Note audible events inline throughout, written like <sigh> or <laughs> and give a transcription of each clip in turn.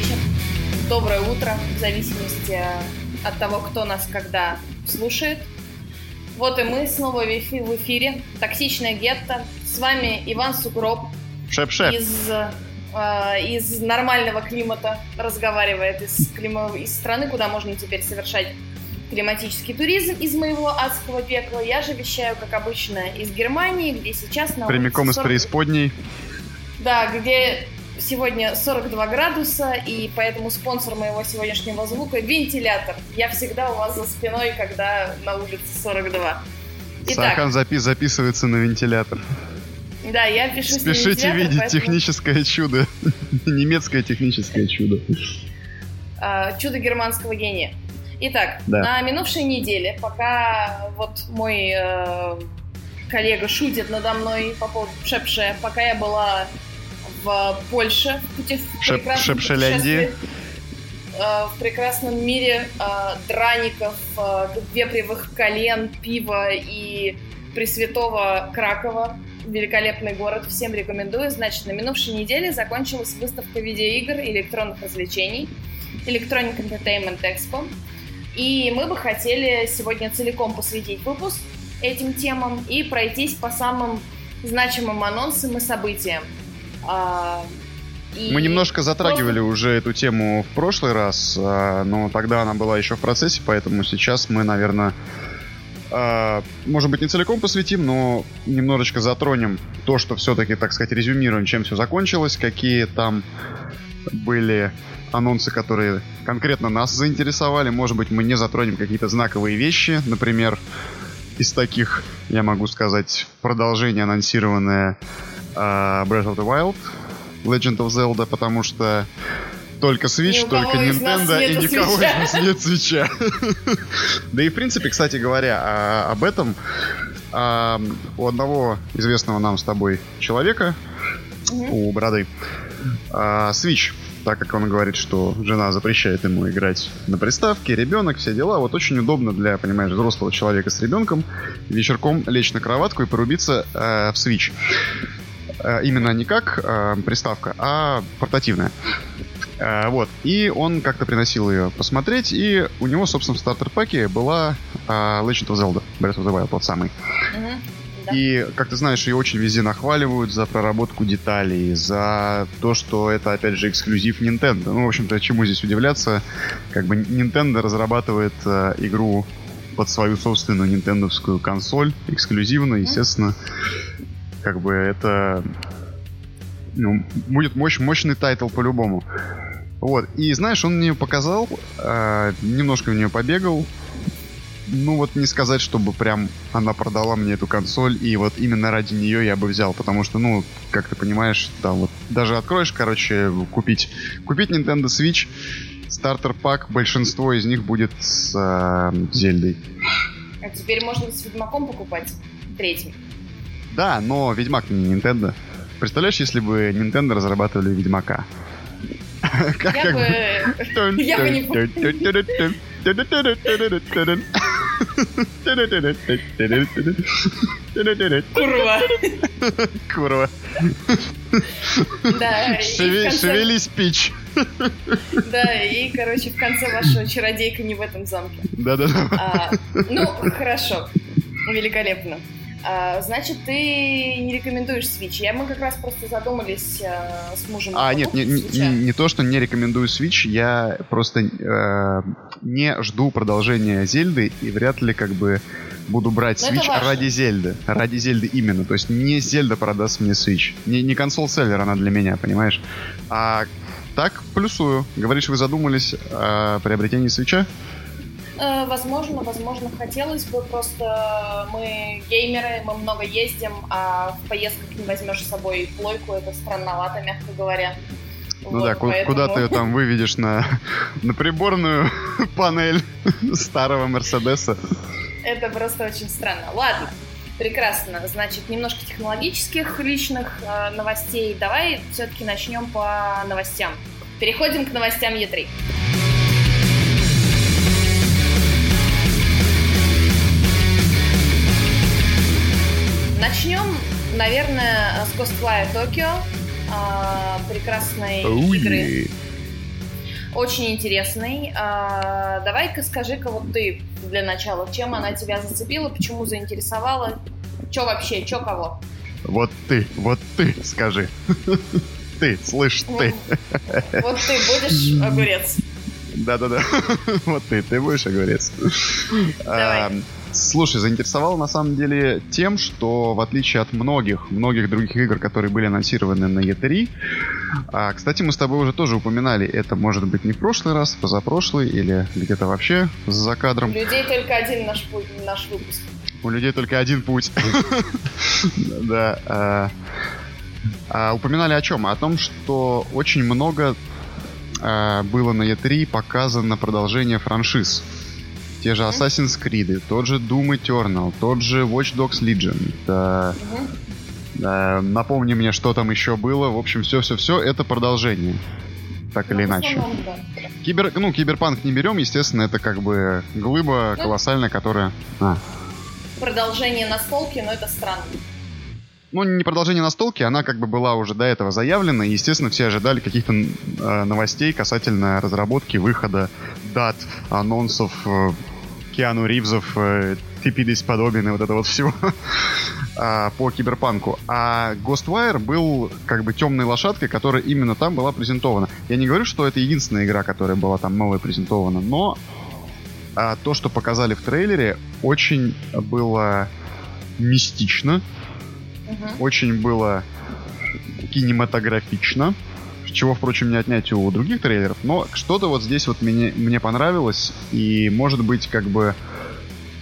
вечер, доброе утро, в зависимости от того, кто нас когда слушает. Вот и мы снова в эфире. Токсичная гетто. С вами Иван Сугроб. Шеп-шеп. Из, э, из нормального климата разговаривает, из, клима, из страны, куда можно теперь совершать климатический туризм из моего адского пекла. Я же вещаю, как обычно, из Германии, где сейчас на Прямиком 40... из преисподней. Да, где сегодня 42 градуса, и поэтому спонсор моего сегодняшнего звука – вентилятор. Я всегда у вас за спиной, когда на улице 42. Итак, Сахан запи записывается на вентилятор. Да, я пишу Спешите видеть поэтому... техническое чудо. <laughs> Немецкое техническое чудо. А, чудо германского гения. Итак, да. на минувшей неделе, пока вот мой э, коллега шутит надо мной по поводу Шепше, пока я была в Польше, в, пути, в Шеп, Шепшеляндии, э, в прекрасном мире э, драников, э, вепревых колен, пива и Пресвятого Кракова. Великолепный город, всем рекомендую. Значит, на минувшей неделе закончилась выставка видеоигр и электронных развлечений Electronic Entertainment Expo. И мы бы хотели сегодня целиком посвятить выпуск этим темам и пройтись по самым значимым анонсам и событиям. А, и мы немножко затрагивали просто... уже эту тему в прошлый раз, а, но тогда она была еще в процессе, поэтому сейчас мы, наверное, а, может быть, не целиком посвятим, но немножечко затронем то, что все-таки, так сказать, резюмируем, чем все закончилось, какие там были анонсы, которые конкретно нас заинтересовали. Может быть, мы не затронем какие-то знаковые вещи. Например, из таких, я могу сказать, продолжение анонсированное Breath of the Wild, Legend of Zelda, потому что только Switch, только Nintendo и никого из нас нет свеча. <laughs> да и в принципе, кстати говоря, а, об этом а, у одного известного нам с тобой человека, у Бороды, а, Switch так как он говорит, что жена запрещает ему играть на приставке, ребенок, все дела. Вот очень удобно для, понимаешь, взрослого человека с ребенком вечерком лечь на кроватку и порубиться э, в Switch. Э, именно не как э, приставка, а портативная. Э, вот. И он как-то приносил ее посмотреть, и у него, собственно, в стартер-паке была Legend of Zelda, Breath of the Wild, тот самый. Mm-hmm. И, как ты знаешь, ее очень везде нахваливают за проработку деталей, за то, что это, опять же, эксклюзив Nintendo. Ну, в общем-то, чему здесь удивляться? Как бы Nintendo разрабатывает э, игру под свою собственную нинтендовскую консоль, эксклюзивно, естественно. Как бы это ну, будет мощь, мощный title по-любому. Вот. И знаешь, он мне показал, э, немножко в нее побегал, ну вот не сказать, чтобы прям она продала мне эту консоль, и вот именно ради нее я бы взял, потому что, ну, как ты понимаешь, там вот даже откроешь, короче, купить, купить Nintendo Switch, стартер пак, большинство из них будет с э, Зельдой. А теперь можно с Ведьмаком покупать третьим. Да, но Ведьмак не Nintendo. Представляешь, если бы Nintendo разрабатывали Ведьмака? Я бы... Я бы не... Курва. Курва. Да, Шеве, Шевелись, пич. Да, и, короче, в конце вашего чародейка не в этом замке. Да-да-да. А, ну, хорошо. Великолепно. А, значит, ты не рекомендуешь Switch. Я, мы как раз просто задумались э, с мужем. А, нет, не, не, не то, что не рекомендую Switch, я просто э, не жду продолжения Зельды и вряд ли как бы буду брать Но Switch ради Зельды. Ради Зельды именно. То есть не Зельда продаст мне Switch. Не, не консол-селлер она для меня, понимаешь? А так, плюсую. Говоришь, вы задумались о приобретении Свеча? Э, возможно, возможно, хотелось бы, просто мы геймеры, мы много ездим, а в поездках не возьмешь с собой плойку, это странновато, мягко говоря. Ну вот, да, поэтому... куда ты ее там выведешь на, <laughs> на приборную <laughs> панель <laughs> старого Мерседеса? Это просто очень странно. Ладно, прекрасно. Значит, немножко технологических личных э, новостей. Давай все-таки начнем по новостям. Переходим к новостям Е3. Начнем, наверное, с Ghostwire Tokyo, а, прекрасной oh, игры. очень интересный. А, давай-ка скажи-ка вот ты для начала, чем она тебя зацепила, почему заинтересовала, что вообще, что кого? Вот ты, вот ты скажи. <laughs> Ты, слышь, ты. Вот ты будешь <laughs> огурец. Да-да-да. <laughs> Вот ты, ты будешь огурец. Давай. Слушай, заинтересовал на самом деле тем, что в отличие от многих, многих других игр, которые были анонсированы на E3, а, кстати, мы с тобой уже тоже упоминали, это может быть не в прошлый раз, позапрошлый или где-то вообще за кадром. У людей только один наш, наш выпуск. У людей только один путь. <laughs> Да. А, а, упоминали о чем? О том, что очень много было на E3 показано продолжение франшиз. Те же Assassin's Creed, тот же Doom Eternal, тот же Watch Dogs Legion. Да, да, напомни мне, что там еще было. В общем, все-все-все это продолжение. Так ну, или иначе. Да. Кибер, ну, киберпанк не берем, естественно, это как бы глыба ну, колоссальная, которая... А. Продолжение настолки, но это странно. Ну, не продолжение настолки, она как бы была уже до этого заявлена, и, естественно, все ожидали каких-то э, новостей касательно разработки, выхода, дат, анонсов, э, Киану Ривзов, э, подобен и вот это вот всего <laughs> а, по киберпанку. А Ghostwire был как бы темной лошадкой, которая именно там была презентована. Я не говорю, что это единственная игра, которая была там новая презентована, но а, то, что показали в трейлере, очень было мистично, угу. очень было кинематографично чего, впрочем, не отнять у других трейлеров, но что-то вот здесь вот мне, мне понравилось, и, может быть, как бы...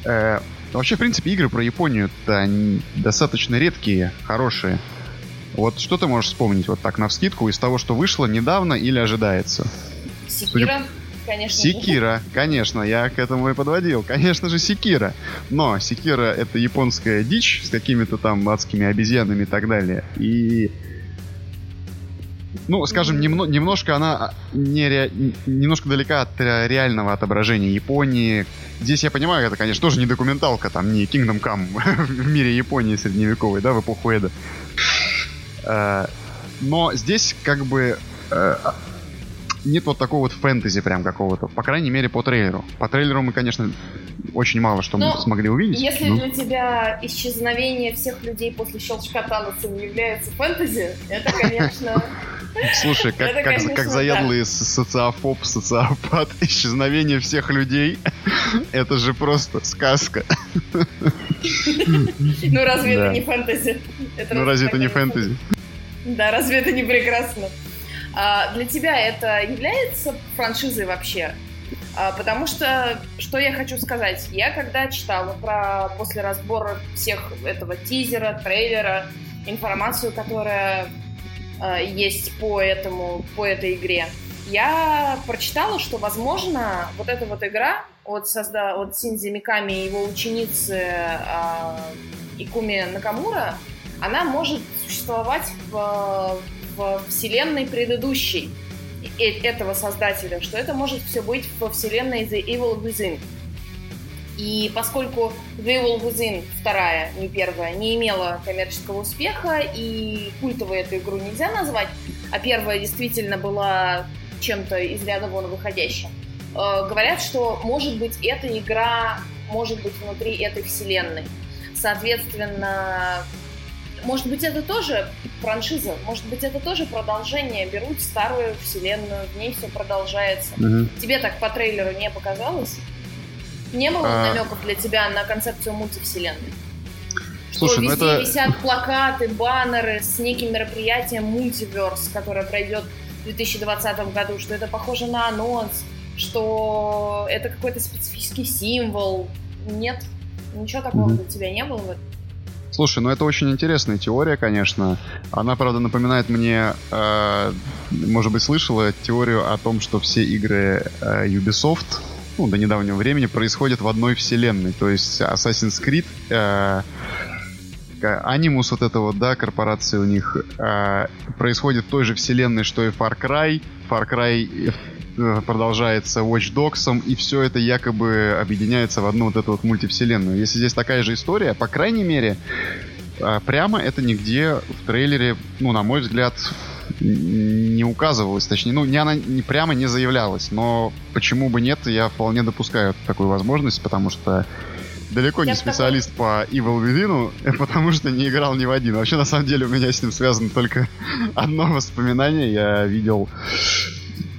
Э, вообще, в принципе, игры про Японию-то достаточно редкие, хорошие. Вот что ты можешь вспомнить вот так на вскидку из того, что вышло недавно или ожидается? Секира, Судя... конечно Секира, конечно, я к этому и подводил. Конечно же, Секира. Но Секира — это японская дичь с какими-то там адскими обезьянами и так далее. И ну, скажем, немно, немножко она а, не ре, немножко далека от реального отображения Японии. Здесь я понимаю, это, конечно, тоже не документалка, там не Kingdom Come <laughs> в мире Японии средневековой, да, в эпоху Эда. Э, но здесь как бы э, нет вот такого вот фэнтези прям какого-то, по крайней мере, по трейлеру. По трейлеру мы, конечно, очень мало что мы смогли увидеть. Если ну. для тебя исчезновение всех людей после щелчка Таноса не является фэнтези, это, конечно... <laughs> Слушай, как, это, как, конечно, как заядлый да. социофоб, социопат, <laughs> исчезновение всех людей, это же просто сказка. Ну разве это не фэнтези? Ну разве это не фэнтези? Да, разве это не прекрасно? А для тебя это является франшизой вообще? А, потому что, что я хочу сказать, я когда читала про после разбора всех этого тизера, трейлера, информацию, которая э, есть по этому, по этой игре, я прочитала, что, возможно, вот эта вот игра от, созда... от Синзи Миками и его ученицы э, Икуми Накамура, она может существовать в, в вселенной предыдущей этого создателя, что это может все быть во вселенной The Evil Within. И поскольку The Evil Within, вторая, не первая, не имела коммерческого успеха, и культовой эту игру нельзя назвать, а первая действительно была чем-то из ряда вон выходящим, э, говорят, что, может быть, эта игра может быть внутри этой вселенной. Соответственно, может быть, это тоже франшиза, может быть, это тоже продолжение. Берут старую вселенную, в ней все продолжается. Угу. Тебе так по трейлеру не показалось? Не было а... намеков для тебя на концепцию мультивселенной? Слушай, что ну везде это... висят плакаты, баннеры с неким мероприятием мультиверс, которое пройдет в 2020 году, что это похоже на анонс, что это какой-то специфический символ. Нет, ничего такого mm для тебя не было в этом? Слушай, ну это очень интересная теория, конечно. Она, правда, напоминает мне, э, может быть, слышала теорию о том, что все игры э, Ubisoft ну, до недавнего времени происходят в одной вселенной. То есть Assassin's Creed, э, вот это вот, да, корпорация у них, э, происходит в той же вселенной, что и Far Cry. Far Cry Э, продолжается Watch Dogs, и все это якобы объединяется в одну вот эту вот мультивселенную. Если здесь такая же история, по крайней мере, э, прямо это нигде в трейлере, ну, на мой взгляд, не указывалось, точнее, ну, не она не прямо не заявлялась, но почему бы нет, я вполне допускаю такую возможность, потому что далеко я не специалист такой... по Evil Within, <laughs> потому что не играл ни в один. Вообще, на самом деле, у меня с ним связано только <laughs> одно воспоминание. Я видел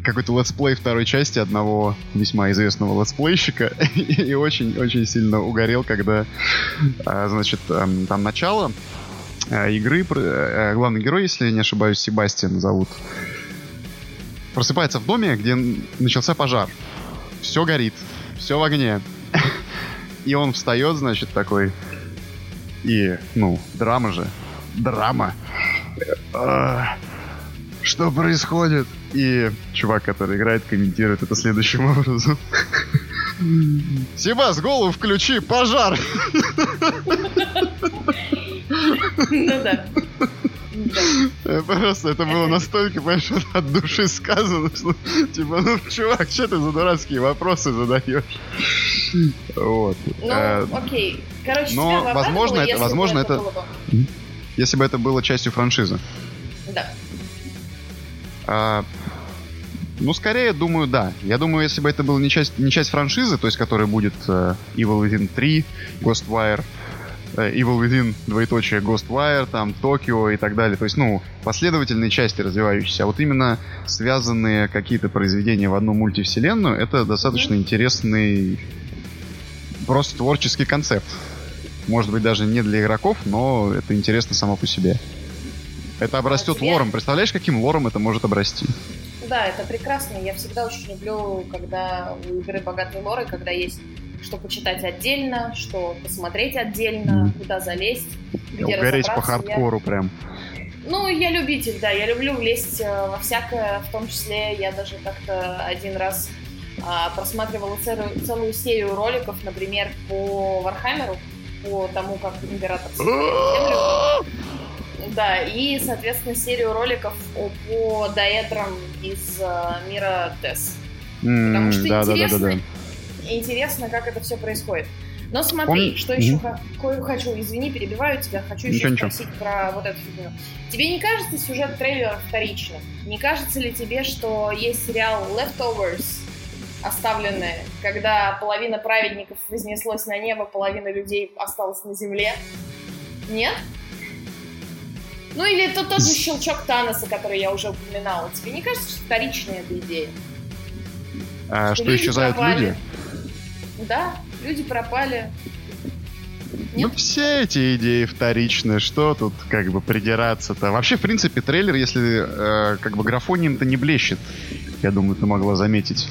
какой-то летсплей второй части одного весьма известного летсплейщика <laughs> и очень-очень сильно угорел, когда, а, значит, эм, там начало игры, э, главный герой, если я не ошибаюсь, Себастьян зовут, просыпается в доме, где начался пожар. Все горит, все в огне. И он встает, значит, такой... И, ну, драма же. Драма. Что происходит? И чувак, который играет, комментирует это следующим образом. Себас, голову включи, пожар! Ну да. Просто это было настолько, понимаешь, от души сказано, что, типа, ну, чувак, что ты за дурацкие вопросы задаешь? Вот. Ну, э, окей. Короче, Но, возможно, это, возможно, это... Если бы это было частью франшизы. Да. А, ну, скорее, думаю, да. Я думаю, если бы это была не часть, не часть франшизы, то есть, которая будет uh, Evil Within 3, Ghostwire, Evil Within, двоеточие, Ghostwire, там, Токио и так далее. То есть, ну, последовательные части развивающиеся. А вот именно связанные какие-то произведения в одну мультивселенную, это достаточно интересный просто творческий концепт. Может быть, даже не для игроков, но это интересно само по себе. Это обрастет тебе... лором. Представляешь, каким лором это может обрасти? Да, это прекрасно. Я всегда очень люблю, когда у игры богатый лор, и когда есть что почитать отдельно, что посмотреть отдельно, mm. куда залезть, где Угореть по хардкору я... прям. Ну, я любитель, да, я люблю влезть э, во всякое, в том числе я даже как-то один раз а, просматривала целую, целую серию роликов, например, по Вархаммеру, по тому, как император землю. Да, и, соответственно, серию роликов по даэдрам из uh, мира TES. Mm, Потому что да, интересно, да, да, да. Интересно, как это все происходит. Но смотри, Пом... что еще mm-hmm. хочу, извини, перебиваю тебя, хочу еще ничего, спросить ничего. про вот эту фигню. Тебе не кажется сюжет трейлера вторичным? Не кажется ли тебе, что есть сериал Leftovers, оставленные, когда половина праведников вознеслась на небо, половина людей осталась на земле? Нет? Ну или это тот же щелчок Таноса, который я уже упоминала. Тебе не кажется, что вторичная эта идея? А, что, что исчезают пропали. Да, люди пропали. Ну, Нет? Ну, все эти идеи вторичные, что тут как бы придираться-то? Вообще, в принципе, трейлер, если э, как бы графонием-то не блещет, я думаю, ты могла заметить.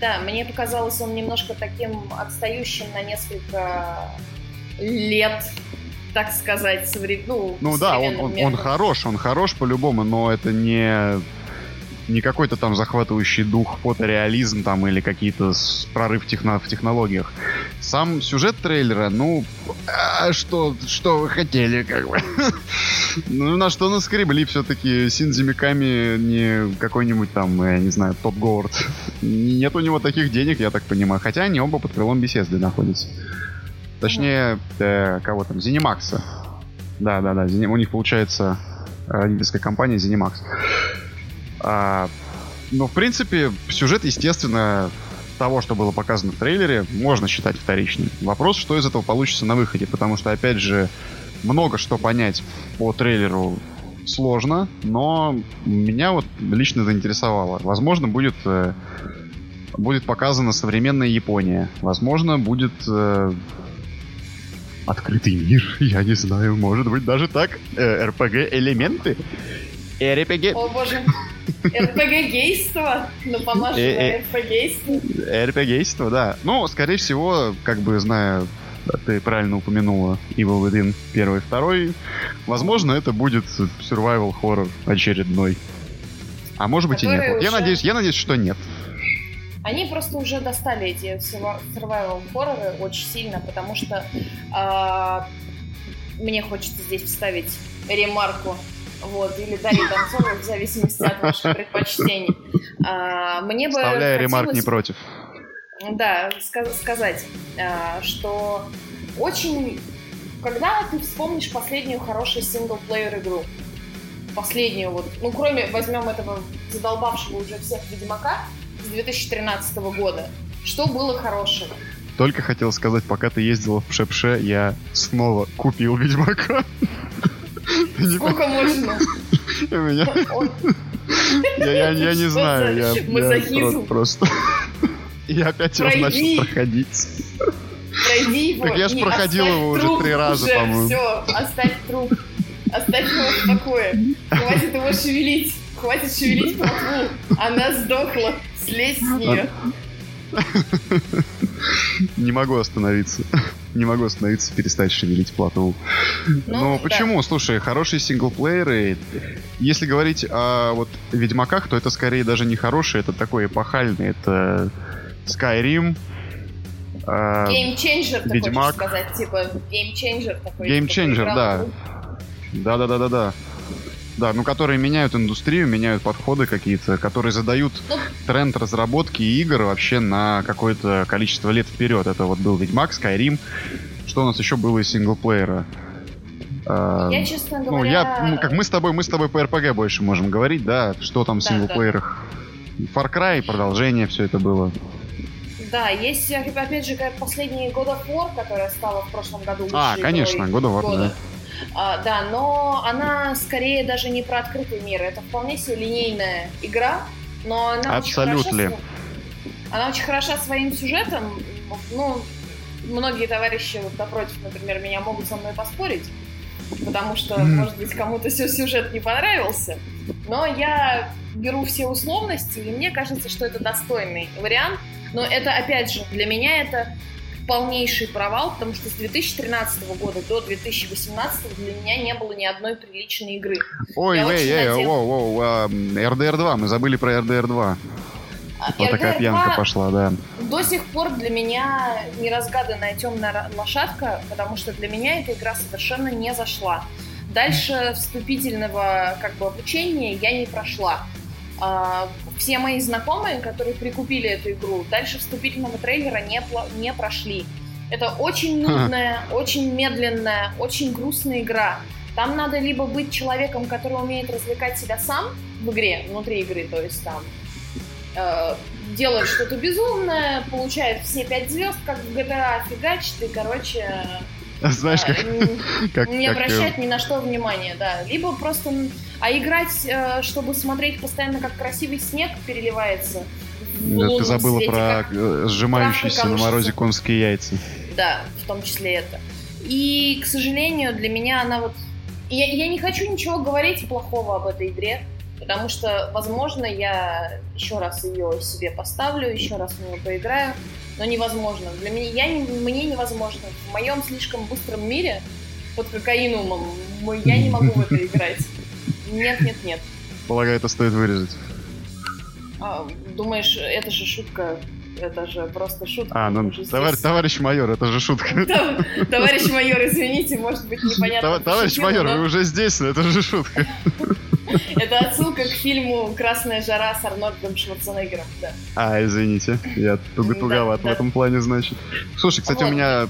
Да, мне показалось он немножко таким отстающим на несколько лет так сказать, соврем... ну, ну да, он, он, он хорош, он хорош по-любому, но это не не какой-то там захватывающий дух фотореализм там или какие-то прорыв техно в технологиях. Сам сюжет трейлера, ну, а что, что вы хотели, как бы. <laughs> ну, на что наскребли все-таки Синзи Миками не какой-нибудь там, я не знаю, Топ Говард. Нет у него таких денег, я так понимаю. Хотя они оба под крылом беседы находятся. Точнее, э, кого там? Зенимакса. Да, да, да. У них получается родительская компания Zenimax. А, ну, в принципе, сюжет, естественно, того, что было показано в трейлере, можно считать вторичным. Вопрос, что из этого получится на выходе, потому что, опять же, много что понять по трейлеру сложно, но меня вот лично заинтересовало. Возможно, будет э, будет показана современная Япония. Возможно, будет э, открытый мир, <laughs> я не знаю, может быть даже так, э, РПГ-элементы. РПГ... О боже, РПГ-гейство, ну поможет РПГ-гейство. РПГ-гейство, да. Ну, скорее всего, как бы зная ты правильно упомянула Evil Within первый и второй. Возможно, это будет survival хоррор очередной. А может быть Который и нет. Уже... Я надеюсь, я надеюсь, что нет. Они просто уже достали эти survival хорроры очень сильно, потому что э, мне хочется здесь вставить ремарку вот, или Дарья Донцова, в зависимости от ваших предпочтений. А, мне бы Вставляя ремарк не против. Да, ска- сказать, а, что очень... Когда ты вспомнишь последнюю хорошую синглплеер игру? последнюю вот, ну, кроме, возьмем этого задолбавшего уже всех Ведьмака с 2013 года, что было хорошего? Только хотел сказать, пока ты ездила в Шепше, я снова купил Ведьмака. Сколько можно? <laughs> Меня... Я, я, не знаю, я, я просто... Я опять его начал проходить. Пройди его. Так я же проходил его уже три раза, по-моему. Все, оставь труп. Оставь его в покое. Хватит его шевелить. Хватит шевелить плотву. Она сдохла. Слезь с нее. Не могу остановиться. Не могу остановиться, перестать шевелить плату. Ну, Но да. почему? Слушай, хорошие синглплееры. Если говорить о вот Ведьмаках, то это скорее даже не хорошие, это такой эпохальный. Это Skyrim, Геймченджер, ты Ведьмак. сказать, типа геймченджер такой. Геймченджер, да. Да-да-да-да-да. Да, ну которые меняют индустрию, меняют подходы какие-то, которые задают ну, тренд разработки игр вообще на какое-то количество лет вперед. Это вот был Ведьмак, Skyrim. Что у нас еще было из синглплеера? А, я, честно говоря... Ну, я, ну, как мы с тобой, мы с тобой по РПГ больше можем говорить, да, что там в да, синглплеерах. Да. Far Cry, продолжение, все это было. Да, есть, опять же, последний God of War, которая стала в прошлом году А, конечно, God of War, года. да. А, да, но она скорее даже не про открытый мир. Это вполне себе линейная игра, но она Абсолютно. очень хороша. Она очень хороша своим сюжетом. Ну, многие товарищи вот напротив, например, меня могут со мной поспорить, потому что, mm. может быть, кому-то сюжет не понравился. Но я беру все условности, и мне кажется, что это достойный вариант. Но это, опять же, для меня это полнейший провал, потому что с 2013 года до 2018 для меня не было ни одной приличной игры. Ой, эй, эй, надеюсь... воу, воу, RDR 2, мы забыли про RDR 2. А, вот такая пьянка пошла, да. До сих пор для меня неразгаданная темная лошадка, потому что для меня эта игра совершенно не зашла. Дальше вступительного как бы обучения я не прошла. Все мои знакомые, которые прикупили эту игру, дальше вступительного трейлера не, не прошли. Это очень нудная, очень медленная, очень грустная игра. Там надо либо быть человеком, который умеет развлекать себя сам в игре, внутри игры, то есть там э, делает что-то безумное, получает все пять звезд, как в GTA, фигачит, и, короче, Знаешь, как... <laughs> как не обращать ни на что внимания, да. Либо просто... А играть, э, чтобы смотреть постоянно, как красивый снег переливается. Да, ты забыла про э, сжимающиеся на морозе конские яйца. Да, в том числе это. И, к сожалению, для меня она вот... Я, я не хочу ничего говорить плохого об этой игре, потому что, возможно, я еще раз ее себе поставлю, еще раз в нее поиграю но невозможно. Для меня, я не, мне невозможно. В моем слишком быстром мире под кокаинумом я не могу в это <laughs> играть. Нет, нет, нет. Полагаю, это стоит вырезать. А, думаешь, это же шутка это же просто шутка. А, ну, товарищ, товарищ майор, это же шутка. <laughs> Товарищ майор, извините, может быть, непонятно. Товарищ майор, вы уже здесь, но это же шутка. <laughs> <laughs> Это отсылка к фильму «Красная жара» с Арнольдом Шварценеггером, да. А, извините, я туго туговат в этом плане, значит. Слушай, кстати, у меня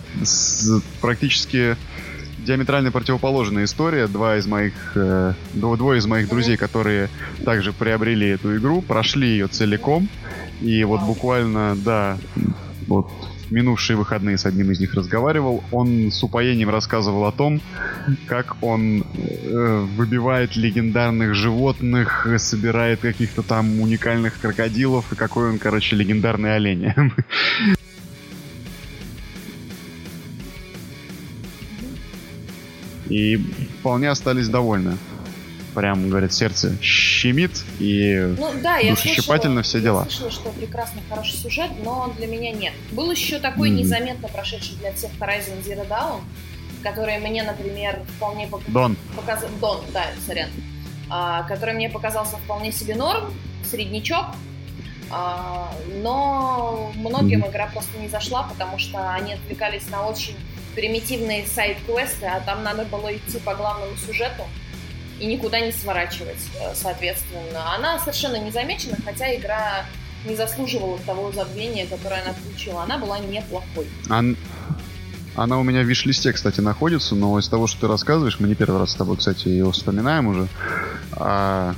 практически диаметрально противоположная история. Два из моих, э, двое из моих друзей, которые также приобрели эту игру, прошли ее целиком. И вот буквально, да, вот минувшие выходные с одним из них разговаривал. Он с упоением рассказывал о том, как он э, выбивает легендарных животных, собирает каких-то там уникальных крокодилов, и какой он, короче, легендарный олень. <laughs> И вполне остались довольны прям, говорит, сердце щемит и ну, да, я душещипательно все дела. Я слышала, что прекрасный, хороший сюжет, но для меня нет. Был еще такой mm. незаметно прошедший для всех Horizon Zero Dawn, который мне, например, вполне пок... Дон. показал... Дон, да, сорян. А, который мне показался вполне себе норм, среднячок, а, но многим mm игра просто не зашла, потому что они отвлекались на очень примитивные сайт-квесты, а там надо было идти по главному сюжету, и никуда не сворачивать, э, соответственно. Она совершенно не замечена, хотя игра не заслуживала того забвения, которое она получила. Она была неплохой. Ан... Она у меня в виш-листе, кстати, находится, но из того, что ты рассказываешь, мы не первый раз с тобой, кстати, его вспоминаем уже. А,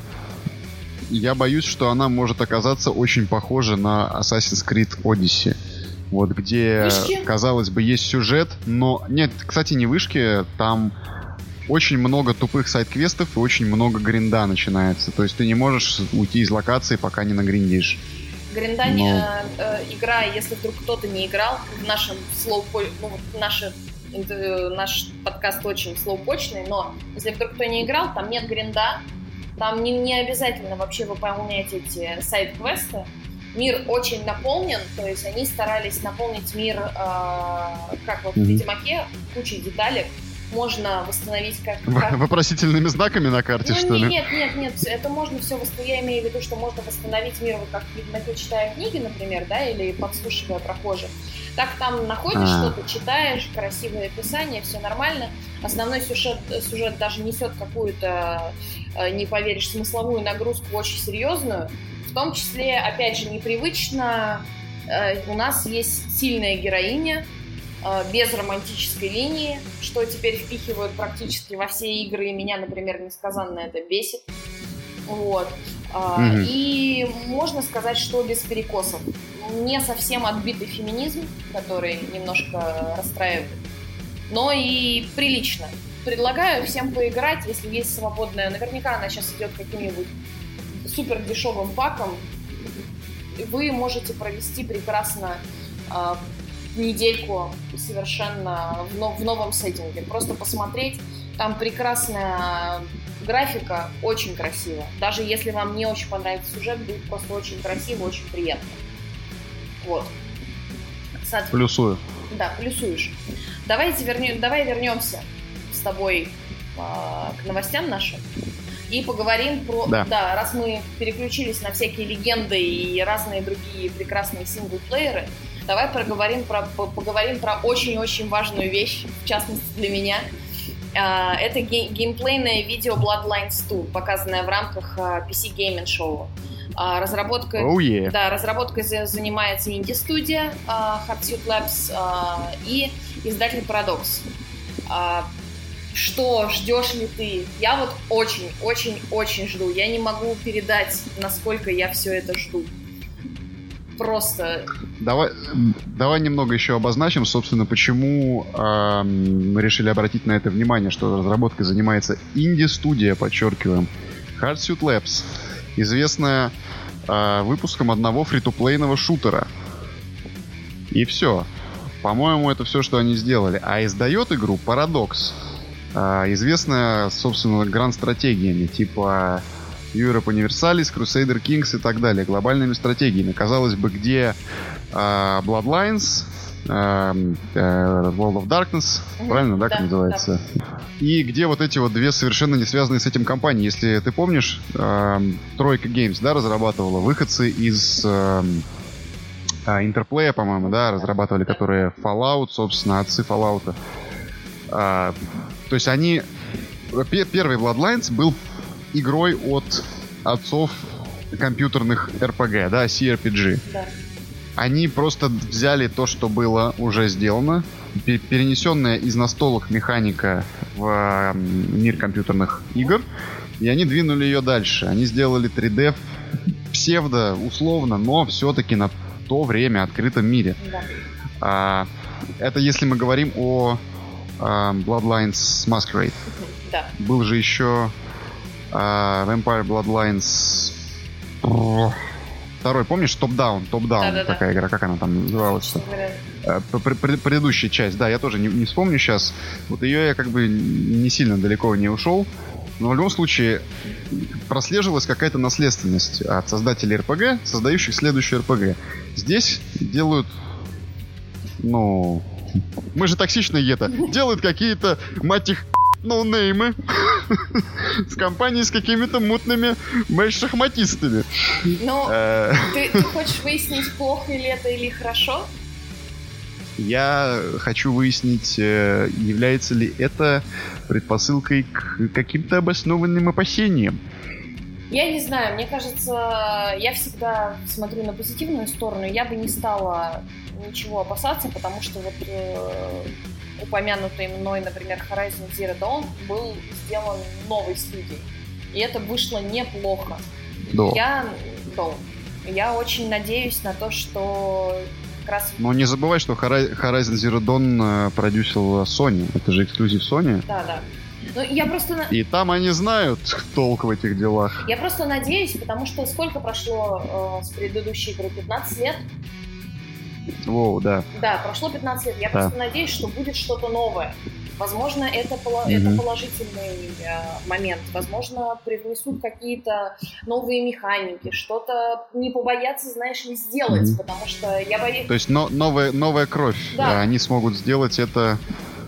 я боюсь, что она может оказаться очень похожа на Assassin's Creed Odyssey. Вот где, вышки? казалось бы, есть сюжет, но... Нет, кстати, не вышки, там очень много тупых сайт-квестов и очень много гринда начинается. То есть ты не можешь уйти из локации, пока не нагриндишь. Гриндание, но... э, э, игра, если вдруг кто-то не играл, в нашем слоу ну, наше, э, наш подкаст очень слоупочный, но если вдруг кто не играл, там нет гринда, там не, не обязательно вообще выполнять эти сайт-квесты. Мир очень наполнен, то есть они старались наполнить мир, э, как вот mm-hmm. в Ведьмаке, кучей деталек, можно восстановить как... как... Вопросительными знаками на карте, ну, что ли? Нет, нет, нет, это можно все восстановить. Я имею в виду, что можно восстановить мир, вот как в читая книги, например, да, или подслушивая прохожих. Так там находишь а. что-то, читаешь, красивое описание, все нормально. Основной сюжет, сюжет даже несет какую-то, э, не поверишь, смысловую нагрузку очень серьезную. В том числе, опять же, непривычно, э, у нас есть сильная героиня, без романтической линии, что теперь впихивают практически во все игры, и меня, например, несказанно это бесит. Вот. Mm-hmm. И можно сказать, что без перекосов. Не совсем отбитый феминизм, который немножко расстраивает, но и прилично. Предлагаю всем поиграть, если есть свободная. Наверняка она сейчас идет каким-нибудь супер дешевым паком. Вы можете провести прекрасно а, недельку совершенно в, нов- в новом сеттинге. Просто посмотреть, там прекрасная графика, очень красиво. Даже если вам не очень понравится сюжет, будет просто очень красиво, очень приятно. Вот. Плюсую. Да, плюсуешь. Давайте вернем, давай вернемся с тобой э, к новостям нашим и поговорим про... Да. да, раз мы переключились на всякие легенды и разные другие прекрасные синглплееры, давай проговорим про, поговорим про очень-очень важную вещь, в частности для меня. А, это геймплейное видео Bloodlines 2, показанное в рамках а, PC Gaming Show. Разработкой, oh, yeah. да, разработкой занимается инди-студия Hardsuit Labs и издатель Paradox. Что, ждешь ли ты? Я вот очень-очень-очень жду. Я не могу передать, насколько я все это жду просто... Давай, давай немного еще обозначим, собственно, почему э, мы решили обратить на это внимание, что разработкой занимается инди-студия, подчеркиваем, Hardsuit Labs, известная э, выпуском одного фри-то-плейного шутера. И все. По-моему, это все, что они сделали. А издает игру Paradox, э, известная, собственно, гранд-стратегиями, типа Europe Universalis, Crusader Kings и так далее, глобальными стратегиями. Казалось бы, где э, Bloodlines, э, э, World of Darkness, mm-hmm. правильно, да, как да, называется? Да. И где вот эти вот две совершенно не связанные с этим компании. Если ты помнишь, э, Тройка Games, да, разрабатывала выходцы из Интерплея, по-моему, да, разрабатывали, которые Fallout, собственно, отцы Fallout. А, то есть они... Первый Bloodlines был игрой от отцов компьютерных RPG, да, CRPG. Да. Они просто взяли то, что было уже сделано, перенесенная из настолок механика в мир компьютерных игр, и они двинули ее дальше. Они сделали 3D псевдо, условно, но все-таки на то время открытом мире. Да. А, это если мы говорим о а, Bloodlines Masquerade. Да. Был же еще Uh, Vampire Bloodlines... Второй, помнишь, топ-даун? Топ-даун да, такая да. игра, как она там называлась? Uh, предыдущая часть, да, я тоже не, не вспомню сейчас. Вот ее я как бы не сильно далеко не ушел. Но в любом случае прослеживалась какая-то наследственность от создателей РПГ, создающих следующую РПГ. Здесь делают, ну, мы же токсичные это, делают какие-то, мать их, ноунеймы с компанией с какими-то мутными шахматистами. Ну, э. ты, ты хочешь выяснить, плохо ли это или хорошо? Я хочу выяснить, э, является ли это предпосылкой к каким-то обоснованным опасениям. Я не знаю, мне кажется, я всегда смотрю на позитивную сторону. Я бы не стала ничего опасаться, потому что вот э, упомянутый мной, например, Horizon Zero Dawn был сделан новой студией. и это вышло неплохо. Да. Я, да, я очень надеюсь на то, что как раз... Но не забывай, что Horizon Zero Dawn э, продюсил Sony. Это же эксклюзив Sony. Да, да. Ну, я просто... И там они знают <laughs> толк в этих делах. Я просто надеюсь, потому что сколько прошло э, с предыдущей игры? 15 лет? Воу, да. Да, прошло 15 лет. Я да. просто надеюсь, что будет что-то новое. Возможно, это, mm-hmm. это положительный э, момент. Возможно, привнесут какие-то новые механики, что-то не побоятся, знаешь ли, сделать, mm-hmm. потому что я боюсь... То есть но, новая, новая кровь. Да. Они смогут сделать это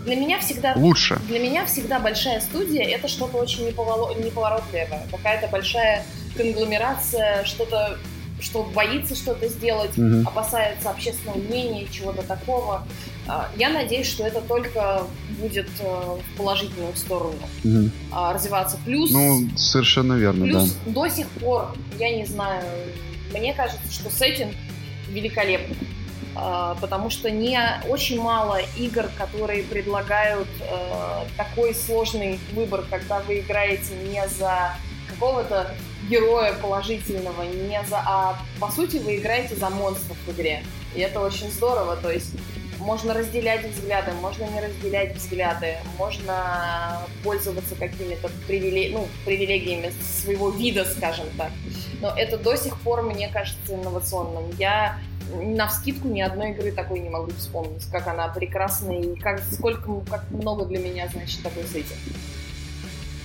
для меня всегда лучше. Для меня всегда большая студия это что-то очень неповоротливое, какая-то большая конгломерация, что-то что боится что-то сделать, Мгм. опасается общественного мнения, чего-то такого. А, Я надеюсь, что это только будет э, в положительную сторону а, развиваться. Плюс, Ну, совершенно верно, да. плюс до сих пор, я не знаю, мне кажется, что сеттинг великолепный. А, Потому что не очень мало игр, которые предлагают э, такой сложный выбор, когда вы играете не за какого-то героя положительного, не за, а по сути вы играете за монстров в игре. И это очень здорово, то есть можно разделять взгляды, можно не разделять взгляды, можно пользоваться какими-то привиле... ну, привилегиями своего вида, скажем так. Но это до сих пор, мне кажется, инновационным. Я на вскидку ни одной игры такой не могу вспомнить, как она прекрасна и как, сколько, как много для меня значит такой сеттинг.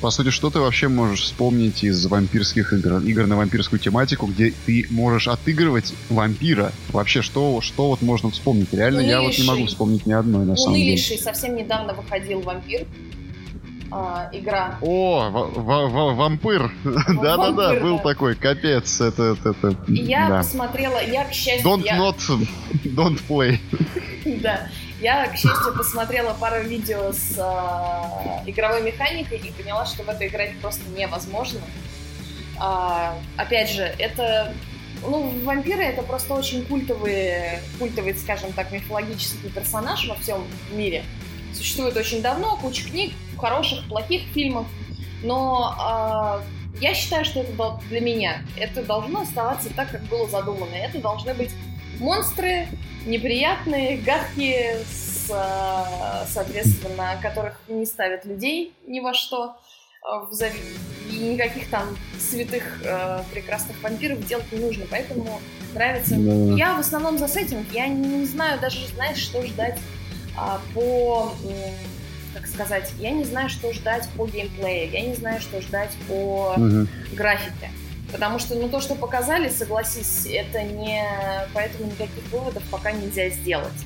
По сути, что ты вообще можешь вспомнить из вампирских игр? Игр на вампирскую тематику, где ты можешь отыгрывать вампира. Вообще, что, что вот можно вспомнить? Реально, я вот не могу вспомнить ни одной, на самом деле. Унылейший, совсем недавно выходил вампир. а, игра. О, ва- ва- вампир. <laughs> Да-да-да, был да. такой, капец. Это, это, это, Я да. посмотрела, я, к счастью, Don't я- not, <laughs> don't play. <laughs> Да. Я, к счастью, посмотрела пару видео с а, игровой механикой и поняла, что в это играть просто невозможно. А, опять же, это... Ну, вампиры это просто очень культовый, культовый, скажем так, мифологический персонаж во всем мире. Существует очень давно, куча книг, хороших, плохих фильмов. Но а, я считаю, что это для меня. Это должно оставаться так, как было задумано. Это должны быть монстры, неприятные, гадкие, с, а, соответственно, которых не ставят людей ни во что. зави- И никаких там святых э, прекрасных вампиров делать не нужно, поэтому нравится. Да. Я в основном за сеттинг, я не знаю даже, знаешь, что ждать а, по, м, как сказать, я не знаю, что ждать по геймплею, я не знаю, что ждать по Мгм. графике. Потому что, ну, то, что показали, согласись, это не... Поэтому никаких выводов пока нельзя сделать.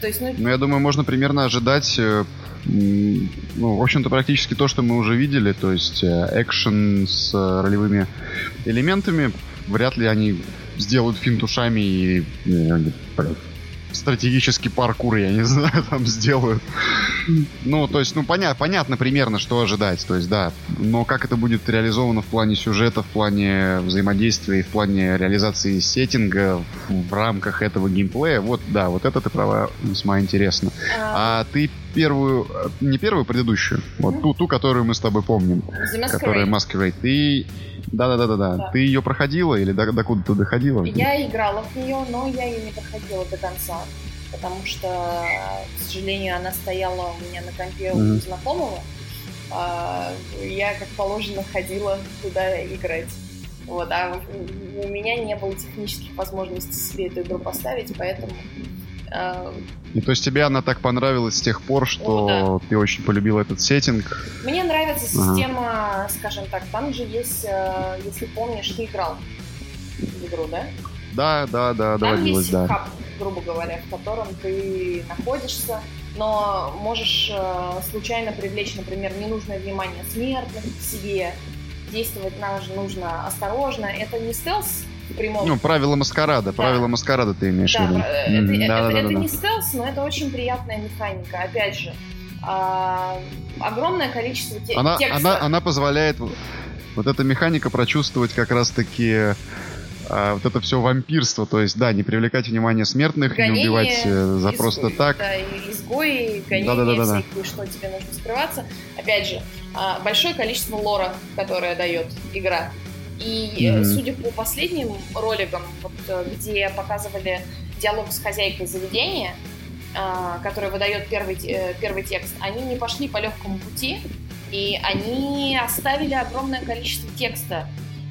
То есть, ну, Ну, я думаю, можно примерно ожидать, э, ну, в общем-то, практически то, что мы уже видели, то есть э, экшен с э, ролевыми элементами. Вряд ли они сделают финт ушами и блин, стратегический паркур, я не <laughs> знаю, там сделают. Ну, то есть, ну, поня- понятно примерно, что ожидать, то есть, да. Но как это будет реализовано в плане сюжета, в плане взаимодействия и в плане реализации сеттинга в, рамках этого геймплея, вот, да, вот это ты права, весьма интересно. а, А ты первую, не первую, предыдущую, вот ту, ту, которую мы с тобой помним, которая Masquerade. Ты... Да-да-да-да-да. Да. Ты ее проходила или до, докуда ты доходила? Я играла в нее, но я ее не проходила до конца. Потому что, к сожалению, она стояла у меня на компе у Мгм. знакомого. А, я, как положено, ходила туда играть. Вот, а у- меня не было технических возможностей себе эту игру поставить, поэтому а, И то есть тебе она так понравилась с тех пор, что О, ты очень полюбил этот сеттинг? Мне нравится Ага. система, скажем так, там же есть, э, если помнишь, ты играл в игру, да? Да, да, да, Там доводилось, есть да. хаб, грубо говоря, в котором ты находишься, но можешь э, случайно привлечь, например, ненужное внимание смертных к себе. Действовать нам же нужно осторожно. Это не стелс в прямом Ну, правила маскарада, правила маскарада ты имеешь в Да, виду. про- это, Мгм, это- да-да-да-да. это не стелс, но это очень приятная механика. Опять же, а, огромное количество те- Она, текста. она, она позволяет в- вот эта механика прочувствовать как раз-таки а, вот это все вампирство. То есть, да, не привлекать внимание смертных, не Гонение убивать э, за изго- просто так. Да, и изгои, гонения, да, да, да, всякие, что тебе нужно скрываться. Опять же, а, большое количество лора, которое дает игра. И mm-hmm. судя по последним роликам, вот, э, где показывали диалог с хозяйкой заведения, а, который выдает первый, э, первый текст, они не пошли по легкому пути, и они оставили огромное количество текста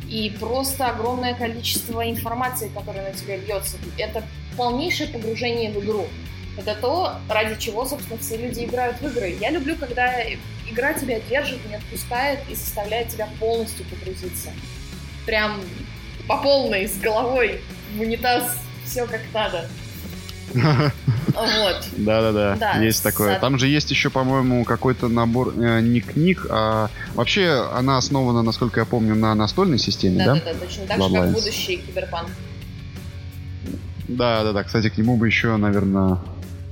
и просто огромное количество информации, которая на тебя льется. Это полнейшее погружение в игру. Это то, ради чего, собственно, все люди играют в игры. Я люблю, когда игра тебя держит, не отпускает и заставляет тебя полностью погрузиться. Прям по полной, с головой, в унитаз, все как надо. Вот. Да-да-да, есть такое. Там же есть еще, по-моему, какой-то набор э, не книг, а вообще она основана, насколько я помню, на настольной системе, да? Да-да-да, точно так же, как будущий киберпанк. Да-да-да, кстати, к нему бы еще, наверное,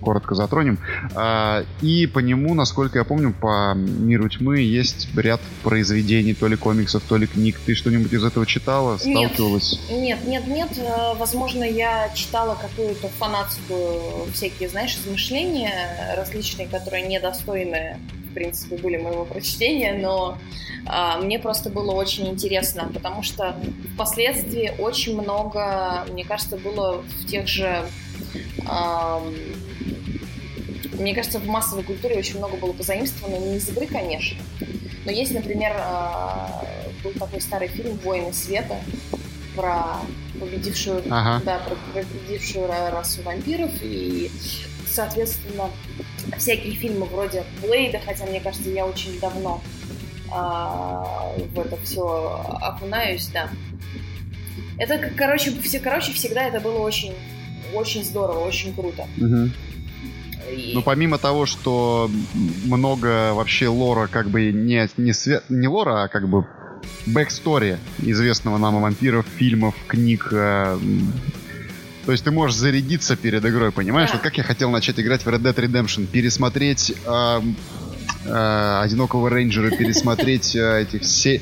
коротко затронем. А, и по нему, насколько я помню, по миру тьмы есть ряд произведений, то ли комиксов, то ли книг. Ты что-нибудь из этого читала, сталкивалась? Нет, нет, нет. Э, возможно, я читала какую-то фанатскую всякие, знаешь, измышления различные, которые недостойны в принципе, были моего прочтения, но а, мне просто было очень интересно, потому что впоследствии очень много, мне кажется, было в тех же а, мне кажется, в массовой культуре очень много было позаимствовано, не из игры, конечно. Но есть, например, а, был такой старый фильм «Воины света» про победившую, ага. да, про победившую расу вампиров и, соответственно, всякие фильмы вроде Блейда, хотя мне кажется, я очень давно а, в это все окунаюсь, да. Это, короче, все, короче, всегда это было очень, очень здорово, очень круто. Угу. Ну, помимо того, что много вообще лора, как бы не, не, свет, не лора, а как бы backstory известного нам вампиров, фильмов, книг. Э, то есть ты можешь зарядиться перед игрой, понимаешь? Да. Вот как я хотел начать играть в Red Dead Redemption, пересмотреть э, э, одинокого рейнджера, пересмотреть э, этих се...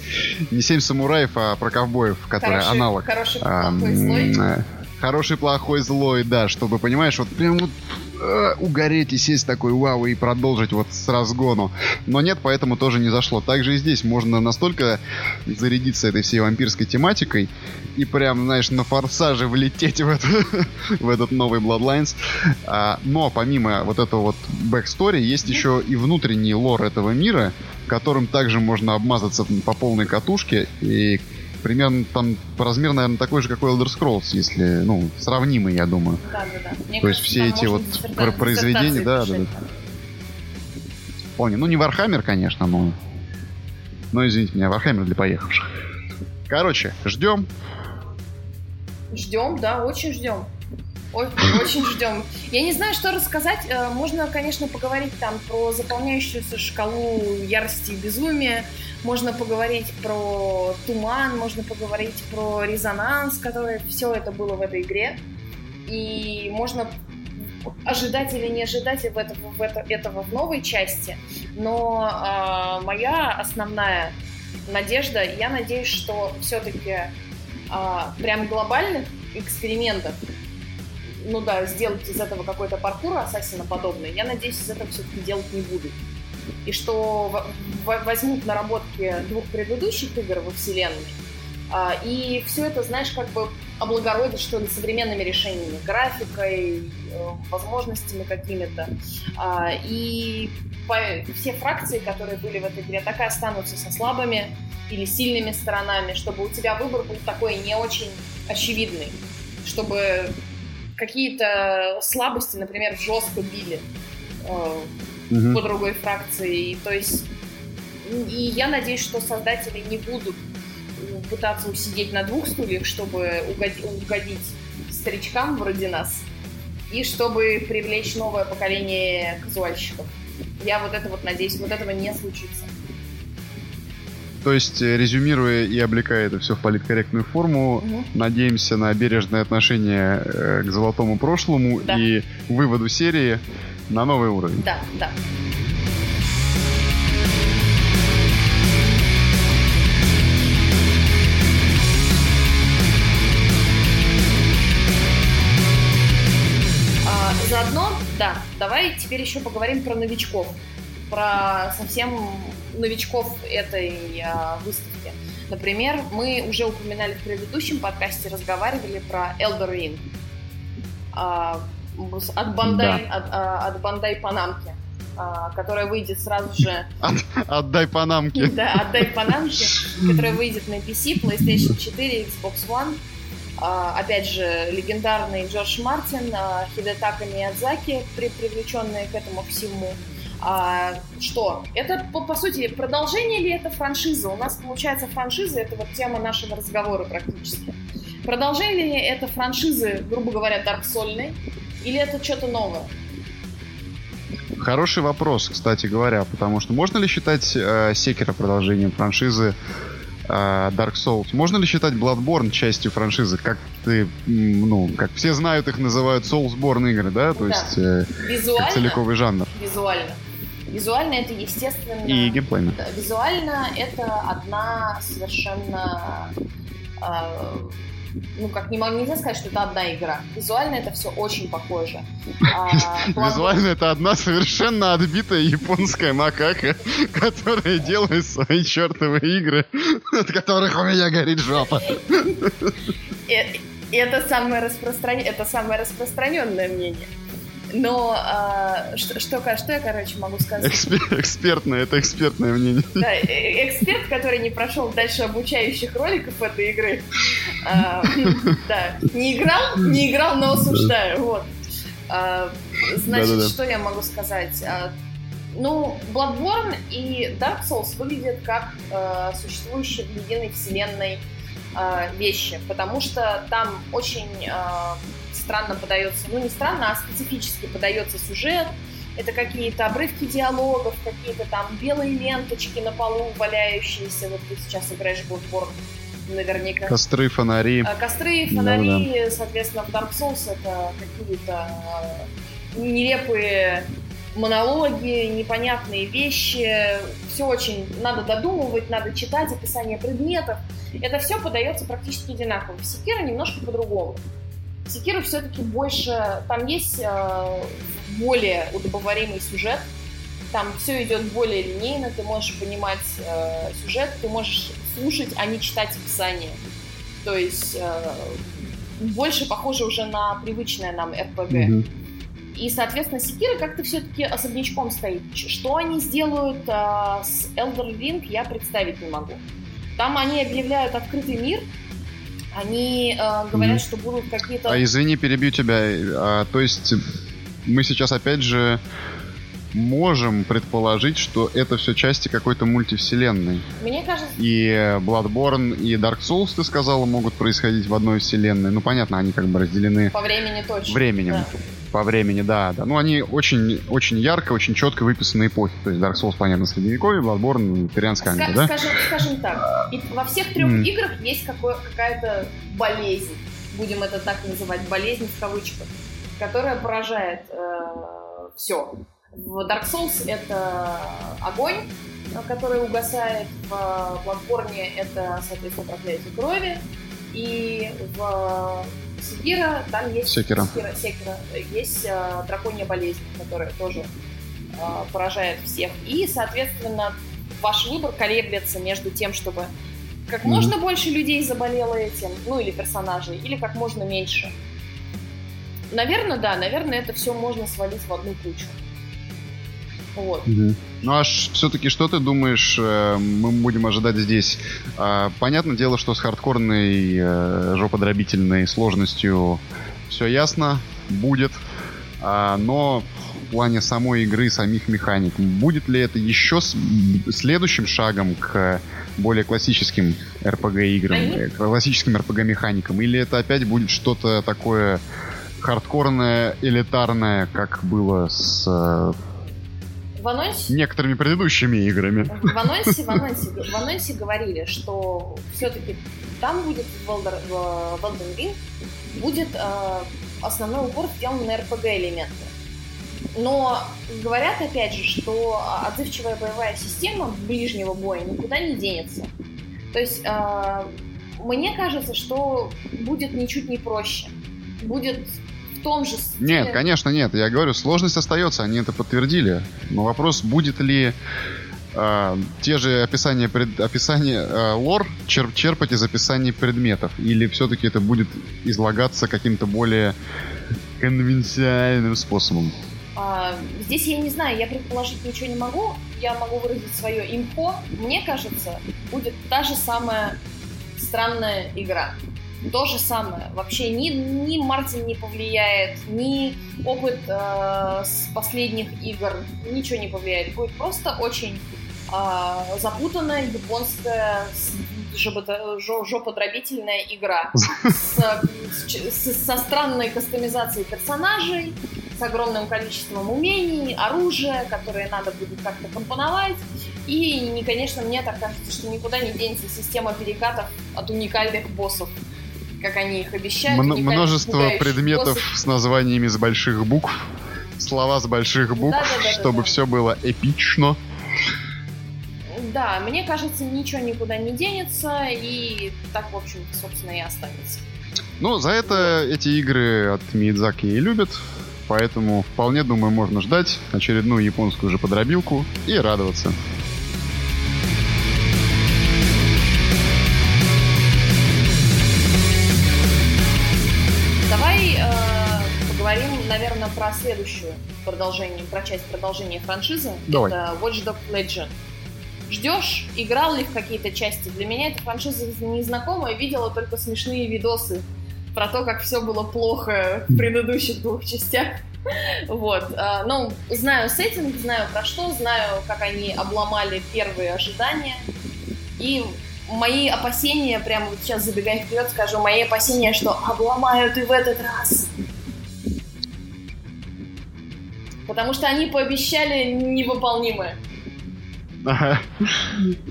не семь самураев, а про ковбоев, которые хороший, аналог. Хороший, плохой, злой. Э, хороший, плохой, злой, да, чтобы, понимаешь, вот прям вот э, угореть и сесть такой вау и продолжить вот с разгону. Но нет, поэтому тоже не зашло. Также и здесь можно настолько зарядиться этой всей вампирской тематикой и прям, знаешь, на форсаже влететь в, это, <laughs> в этот новый Bloodlines. А, но помимо вот этого вот backstory есть еще и внутренний лор этого мира, которым также можно обмазаться по полной катушке и примерно там размер, наверное, такой же, как у Elder Scrolls, если, ну, сравнимый, я думаю. Да, да, да. Мне То кажется, есть все эти вот произведения, да, да, да. Вполне. Ну, не Warhammer, конечно, но... Но, извините меня, Warhammer для поехавших. Короче, ждем. Ждем, да, очень ждем. Очень ждем. Я не знаю, что рассказать. Э, можно, конечно, поговорить там про заполняющуюся шкалу ярости и безумия, можно поговорить про туман, можно поговорить про резонанс, который все это было в этой игре. И можно ожидать или не ожидать этого, в это, этого в новой части. Но э, моя основная надежда, я надеюсь, что все-таки э, прям глобальных экспериментов, ну да, сделать из этого какой-то паркур ассасина подобный, я надеюсь, из этого все-таки делать не будут и что возьмут наработки двух предыдущих игр во вселенной, а, и все это, знаешь, как бы облагородить, что ли, современными решениями, графикой, э, возможностями какими-то. А, и все фракции, которые были в этой игре, так и останутся со слабыми или сильными сторонами, чтобы у тебя выбор был такой не очень очевидный, чтобы какие-то слабости, например, жестко били э, угу. по другой фракции. И, то есть, и я надеюсь, что создатели не будут пытаться усидеть на двух стульях, чтобы угодить, угодить старичкам вроде нас, и чтобы привлечь новое поколение казуальщиков. Я вот это вот надеюсь, вот этого не случится. То есть, э, резюмируя и облекая это все в политкорректную форму, угу. надеемся на бережное отношение э, к золотому прошлому да. и выводу серии на новый уровень. Да, да. А, заодно, да, давай теперь еще поговорим про новичков. Про совсем новичков этой а, выставки. Например, мы уже упоминали в предыдущем подкасте, разговаривали про Elder Ring. А, от Бандай, да. от, а, от Бандай Панамки, которая выйдет сразу же... От, отдай Панамки. <laughs> Да, отдай Панамки, которая выйдет на PC, PlayStation 4, Xbox One. Опять же, легендарный Джордж Мартин, Хидетака Миядзаки, при, привлеченные к этому всему. А, что? Это, по, по сути, продолжение ли это франшиза? У нас, получается, франшиза — это вот тема нашего разговора практически. Продолжение ли это франшизы, грубо говоря, Dark Souls, или это что-то новое? Хороший вопрос, кстати говоря, потому что можно ли считать э, Секера продолжением франшизы Dark Souls? Можно ли считать Bloodborne частью франшизы? Как ты, ну, как все знают, их называют Soulsborne игры, да? То да. есть э, визуально, целиковый жанр. Визуально. Визуально это, естественно... И геймплейно. Визуально это одна совершенно... Э, ну, как не могу, нельзя сказать, что это одна игра. Визуально это все очень похоже. А, <laughs> Визуально это одна совершенно отбитая японская макака, которая делает свои чертовы игры, от которых у меня горит жопа. Это самое, распростран... это самое распространенное мнение. Но э, что, что, что я, короче, могу сказать? Экспер, экспертное, это экспертное мнение. Да, э, эксперт, который не прошел дальше обучающих роликов этой игры. Э, да, не играл, не играл, но осуждаю. Вот. Э, значит, Да-да-да. что я могу сказать? Э, ну, Bloodborne и Dark Souls выглядят как э, существующие в единой вселенной э, вещи, потому что там очень э, странно подается, ну не странно, а специфически подается сюжет, это какие-то обрывки диалогов, какие-то там белые ленточки на полу валяющиеся, вот ты сейчас играешь в Bloodborne, наверняка. Костры, фонари. А, костры, фонари, да, да. соответственно, в Dark Souls это какие-то э, нелепые монологи, непонятные вещи, все очень надо додумывать, надо читать описание предметов. Это все подается практически одинаково. В Секира немножко по-другому. Секиру все-таки больше... Там есть э, более удобоваримый сюжет, там все идет более линейно, ты можешь понимать э, сюжет, ты можешь слушать, а не читать описание. То есть э, больше похоже уже на привычное нам РПГ. Mm-hmm. И, соответственно, Секира как-то все-таки особнячком стоит. Что они сделают э, с Elder Ring, я представить не могу. Там они объявляют открытый мир, они э, говорят, mm. что будут какие-то... А извини, перебью тебя. А, то есть мы сейчас опять же можем предположить, что это все части какой-то мультивселенной. Мне кажется... И Bloodborne, и Dark Souls, ты сказала, могут происходить в одной вселенной. Ну, понятно, они как бы разделены... По времени точно. Временем. Да по времени, да, да. Ну, они очень, очень ярко, очень четко выписаны эпохи. То есть Dark Souls, понятно, средневековье, Bloodborne, Тирианская Ска- да? Скажем, скажем так, и во всех трех mm. играх есть какое, какая-то болезнь, будем это так называть, болезнь в кавычках, которая поражает э, все. В Dark Souls это огонь, который угасает, в Bloodborne это, соответственно, проклятие крови, и в Секира, там есть Секира. Секира, Секира есть э, драконья болезнь, которая тоже э, поражает всех. И, соответственно, ваш выбор колеблется между тем, чтобы как mm-hmm. можно больше людей заболело этим, ну или персонажей, или как можно меньше. Наверное, да, наверное, это все можно свалить в одну кучу. Вот. Угу. Ну аж все-таки что ты думаешь, э, мы будем ожидать здесь? А, понятное дело, что с хардкорной э, жоподробительной сложностью все ясно, будет. А, но в плане самой игры, самих механик, будет ли это еще следующим шагом к более классическим RPG играм, Они... Э, классическим RPG механикам, или это опять будет что-то такое хардкорное, элитарное, как было с в анонсе... Некоторыми предыдущими играми. В анонсе, в анонсе, в анонсе говорили, что все-таки там будет в Elden, в Elden Ring будет э, основной упор сделан на RPG-элементы. Но говорят, опять же, что отзывчивая боевая система ближнего боя никуда не денется. То есть э, мне кажется, что будет ничуть не проще. Будет том же стиле. Нет, конечно, нет. Я говорю, сложность остается, они это подтвердили. Но вопрос, будет ли э, те же описания, пред, описания э, лор черп, черпать из описаний предметов? Или все-таки это будет излагаться каким-то более конвенциальным способом? А, здесь я не знаю, я предположить ничего не могу. Я могу выразить свое импо. Мне кажется, будет та же самая странная игра. То же самое. Вообще ни, ни Мартин не повлияет, ни опыт э, с последних игр, ничего не повлияет. Будет просто очень э, запутанная японская жоподробительная игра <laughs> с, с, со странной кастомизацией персонажей, с огромным количеством умений, оружия, которые надо будет как-то компоновать. И, конечно, мне так кажется, что никуда не денется система перекатов от уникальных боссов, как они их обещают. М- множество предметов боссов. с названиями с больших букв, слова с больших букв, да, да, да, чтобы да, да. все было эпично. Да, мне кажется, ничего никуда не денется, и так, в общем собственно, и останется. Ну, за это эти игры от Мидзаки и любят, поэтому вполне, думаю, можно ждать очередную японскую же подробилку и радоваться. Следующую продолжение, про часть продолжения франшизы. Давай. Это Watch Dogs Legion ждешь, играл ли в какие-то части. Для меня эта франшиза незнакомая, видела только смешные видосы про то, как все было плохо в предыдущих двух частях. Вот. А, ну, знаю сеттинг, знаю про что, знаю, как они обломали первые ожидания. И мои опасения, прямо вот сейчас забегая вперед, скажу, мои опасения, что обломают и в этот раз. Потому что они пообещали невыполнимое.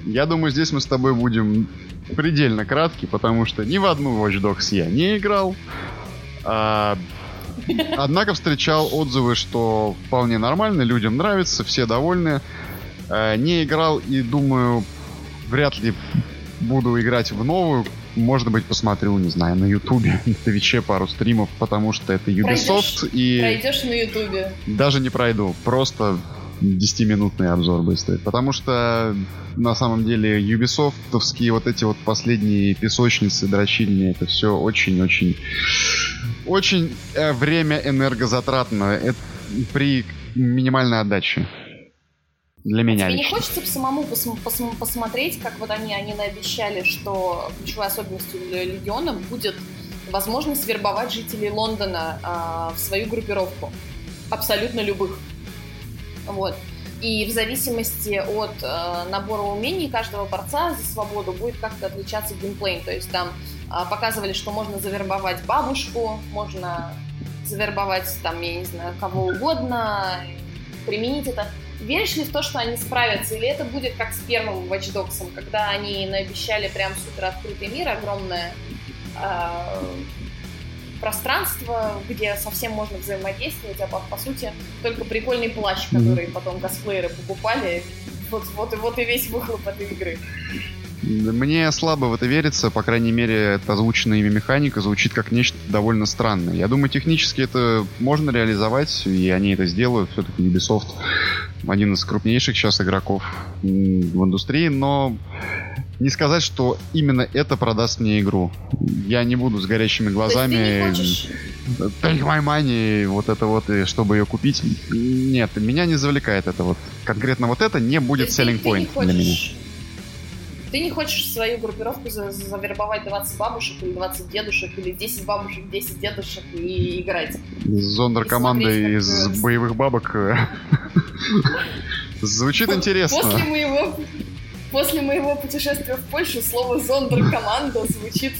Я думаю, здесь мы с тобой будем предельно кратки, потому что ни в одну Watch Dogs я не играл. А, однако встречал отзывы, что вполне нормально, людям нравится, все довольны. А, не играл и думаю, вряд ли буду играть в новую. Может быть, посмотрю, не знаю, на Ютубе, <laughs> на Твиче пару стримов, потому что это Ubisoft пройдешь, и... Пройдешь на Ютубе. Даже не пройду, просто 10-минутный обзор быстрый. Потому что на самом деле юбисофтовские вот эти вот последние песочницы, дрочильни, это все очень-очень очень э, время энергозатратно это при минимальной отдаче. Для а меня. Тебе не хочется самому пос пос посмотреть, как вот они, они наобещали, что ключевой особенностью Легиона будет возможность вербовать жителей Лондона э, в свою группировку. Абсолютно любых. Вот. И в зависимости от э, набора умений каждого борца за свободу будет как-то отличаться геймплей. То есть там э, показывали, что можно завербовать бабушку, можно завербовать там, я не знаю, кого угодно, применить это. Веришь ли в то, что они справятся, или это будет как с первым Watch Dogs, когда они наобещали прям супер открытый мир, огромное э, пространство, где совсем можно взаимодействовать, а по, по сути только прикольный плащ, который mm-hmm. потом косплееры покупали. Вот, вот, вот и весь выхлоп этой игры. Мне слабо в это верится, по крайней мере, это озвученная ими механика звучит как нечто довольно странное. Я думаю, технически это можно реализовать, и они это сделают. Все-таки Ubisoft один из крупнейших сейчас игроков в индустрии, но не сказать, что именно это продаст мне игру. Я не буду с горящими глазами... Take my money, вот это вот, и чтобы ее купить. Нет, меня не завлекает это вот. Конкретно вот это не будет selling point для меня. Ты не хочешь свою группировку завербовать 20 бабушек или 20 дедушек или 10 бабушек, 10 дедушек и играть. Зондер команда из боевых бабок. <laughs> Звучит интересно. После моего После моего путешествия в Польшу слово «зондеркоманда» звучит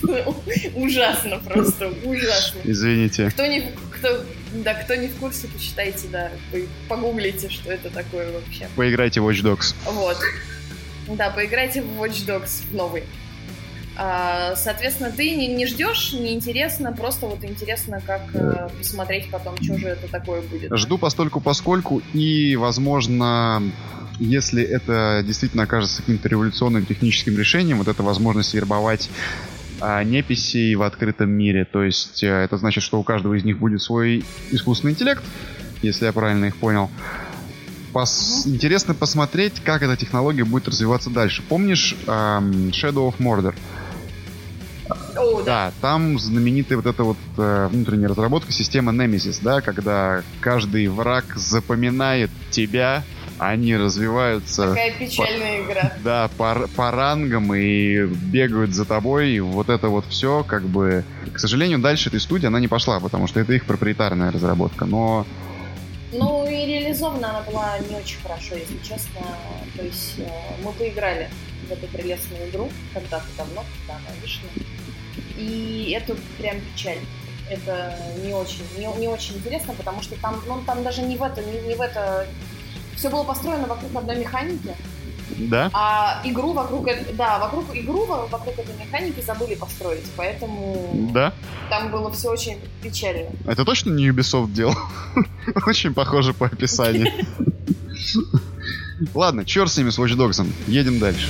ужасно просто, ужасно. Извините. Кто не, кто, да, кто не в курсе, почитайте, да, погуглите, что это такое вообще. Поиграйте в Watch Dogs. Вот. Да, поиграйте в Watch Dogs новый. А, соответственно, ты не, не ждешь, не интересно, просто вот интересно, как э, посмотреть потом, что же это такое будет. Жду постольку поскольку и, возможно, если это действительно окажется каким-то революционным техническим решением, вот эта возможность вербовать а, неписей в открытом мире. То есть э, это значит, что у каждого из них будет свой искусственный интеллект, если я правильно их понял. Пос... Интересно посмотреть, как эта технология будет развиваться дальше. Помнишь эм, Shadow of Mordor? О, да. да, там знаменитая вот эта вот э, внутренняя разработка системы Nemesis, да, когда каждый враг запоминает тебя, они развиваются... Такая печальная по, игра. <laughs> Да, по, по рангам и бегают за тобой. И вот это вот все, как бы... К сожалению, дальше этой студии она не пошла, потому что это их проприетарная разработка. Но ну и реализована она была не очень хорошо, если честно. То есть э, мы поиграли в эту прелестную игру когда-то давно, когда она вышла. И это прям печаль. Это не очень, не, не очень интересно, потому что там, ну, там даже не в это, не, не в это. Все было построено вокруг одной механики. Да. А игру вокруг, да, вокруг игру вокруг этой механики забыли построить, поэтому. Да. Там было все очень печально. Это точно не Ubisoft делал? <laughs> очень похоже по описанию. <laughs> Ладно, черт с ними с Watch Dogs. Едем дальше.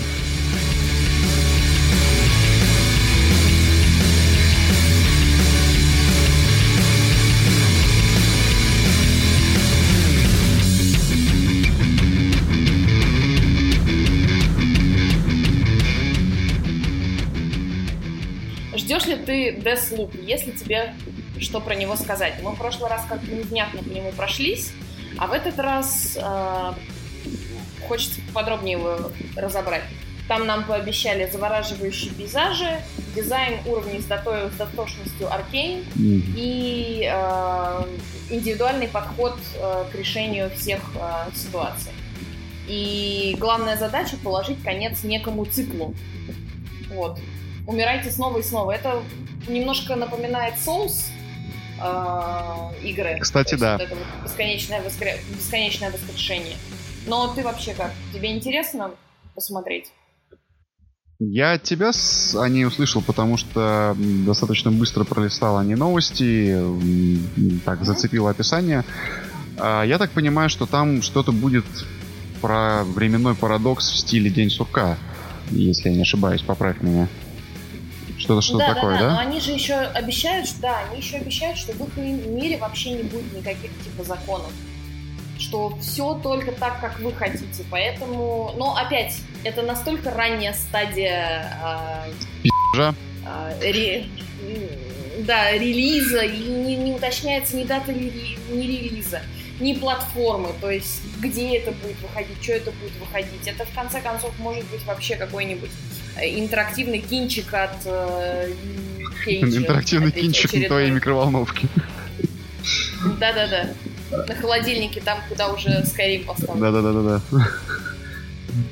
Ты Deathloop, если тебе что про него сказать? Мы в прошлый раз как-то невнятно по нему прошлись, а в этот раз э, хочется подробнее его разобрать. Там нам пообещали завораживающие пейзажи, дизайн уровней с, дотой, с дотошностью аркейн mm-hmm. и э, индивидуальный подход э, к решению всех э, ситуаций. И главная задача положить конец некому циклу. Вот умирайте снова и снова. Это немножко напоминает Souls э, игры. Кстати, да. Вот это вот бесконечное, воскре... бесконечное воскрешение. Но ты вообще как? Тебе интересно посмотреть? Я тебя с... о ней услышал, потому что достаточно быстро пролистал они новости, так зацепило описание. А, я так понимаю, что там что-то будет про временной парадокс в стиле День сурка, если я не ошибаюсь, поправь меня. Что-то что да, такое, да, да? да? Но они же еще обещают, да, они еще обещают, что в их мире вообще не будет никаких типа законов. Что все только так, как вы хотите. Поэтому. Но опять, это настолько ранняя стадия. Э, э, ре, да, релиза, и не, не уточняется ни дата ни, ни релиза, ни платформы, то есть где это будет выходить, что это будет выходить. Это в конце концов может быть вообще какой-нибудь интерактивный кинчик от э, <laughs> Кейджа. Интерактивный кинчик на твоей микроволновке. Да-да-да. На холодильнике, там, куда уже Skyrim поставлен. Да-да-да-да.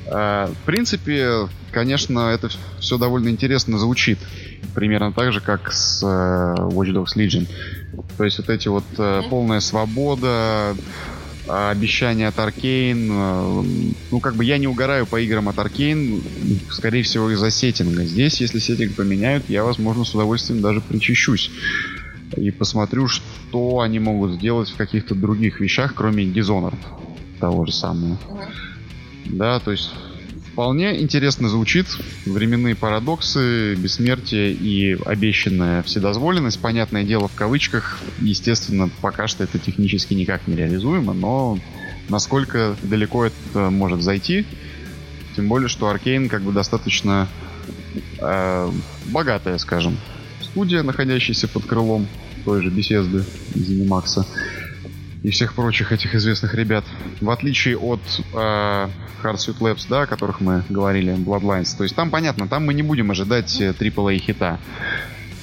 А, в принципе, конечно, это все довольно интересно звучит. Примерно так же, как с э, Watch Dogs Legion. То есть вот эти вот mm-hmm. полная свобода, обещания от Arkane. А, ну, как бы я не угораю по играм от Arkane, скорее всего, из-за сеттинга. Здесь, если сеттинг поменяют, я, возможно, с удовольствием даже причащусь. И посмотрю, что они могут сделать в каких-то других вещах, кроме Dishonored того же самого. Да, то есть Вполне интересно звучит. Временные парадоксы, бессмертие и обещанная вседозволенность. Понятное дело, в кавычках. Естественно, пока что это технически никак не реализуемо, но насколько далеко это может зайти. Тем более, что Аркейн как бы достаточно э, богатая, скажем, студия, находящаяся под крылом той же беседы Зенимакса и всех прочих этих известных ребят. В отличие от э, Hardsuit Labs, да, о которых мы говорили, Bloodlines. То есть там понятно, там мы не будем ожидать AAA э, хита.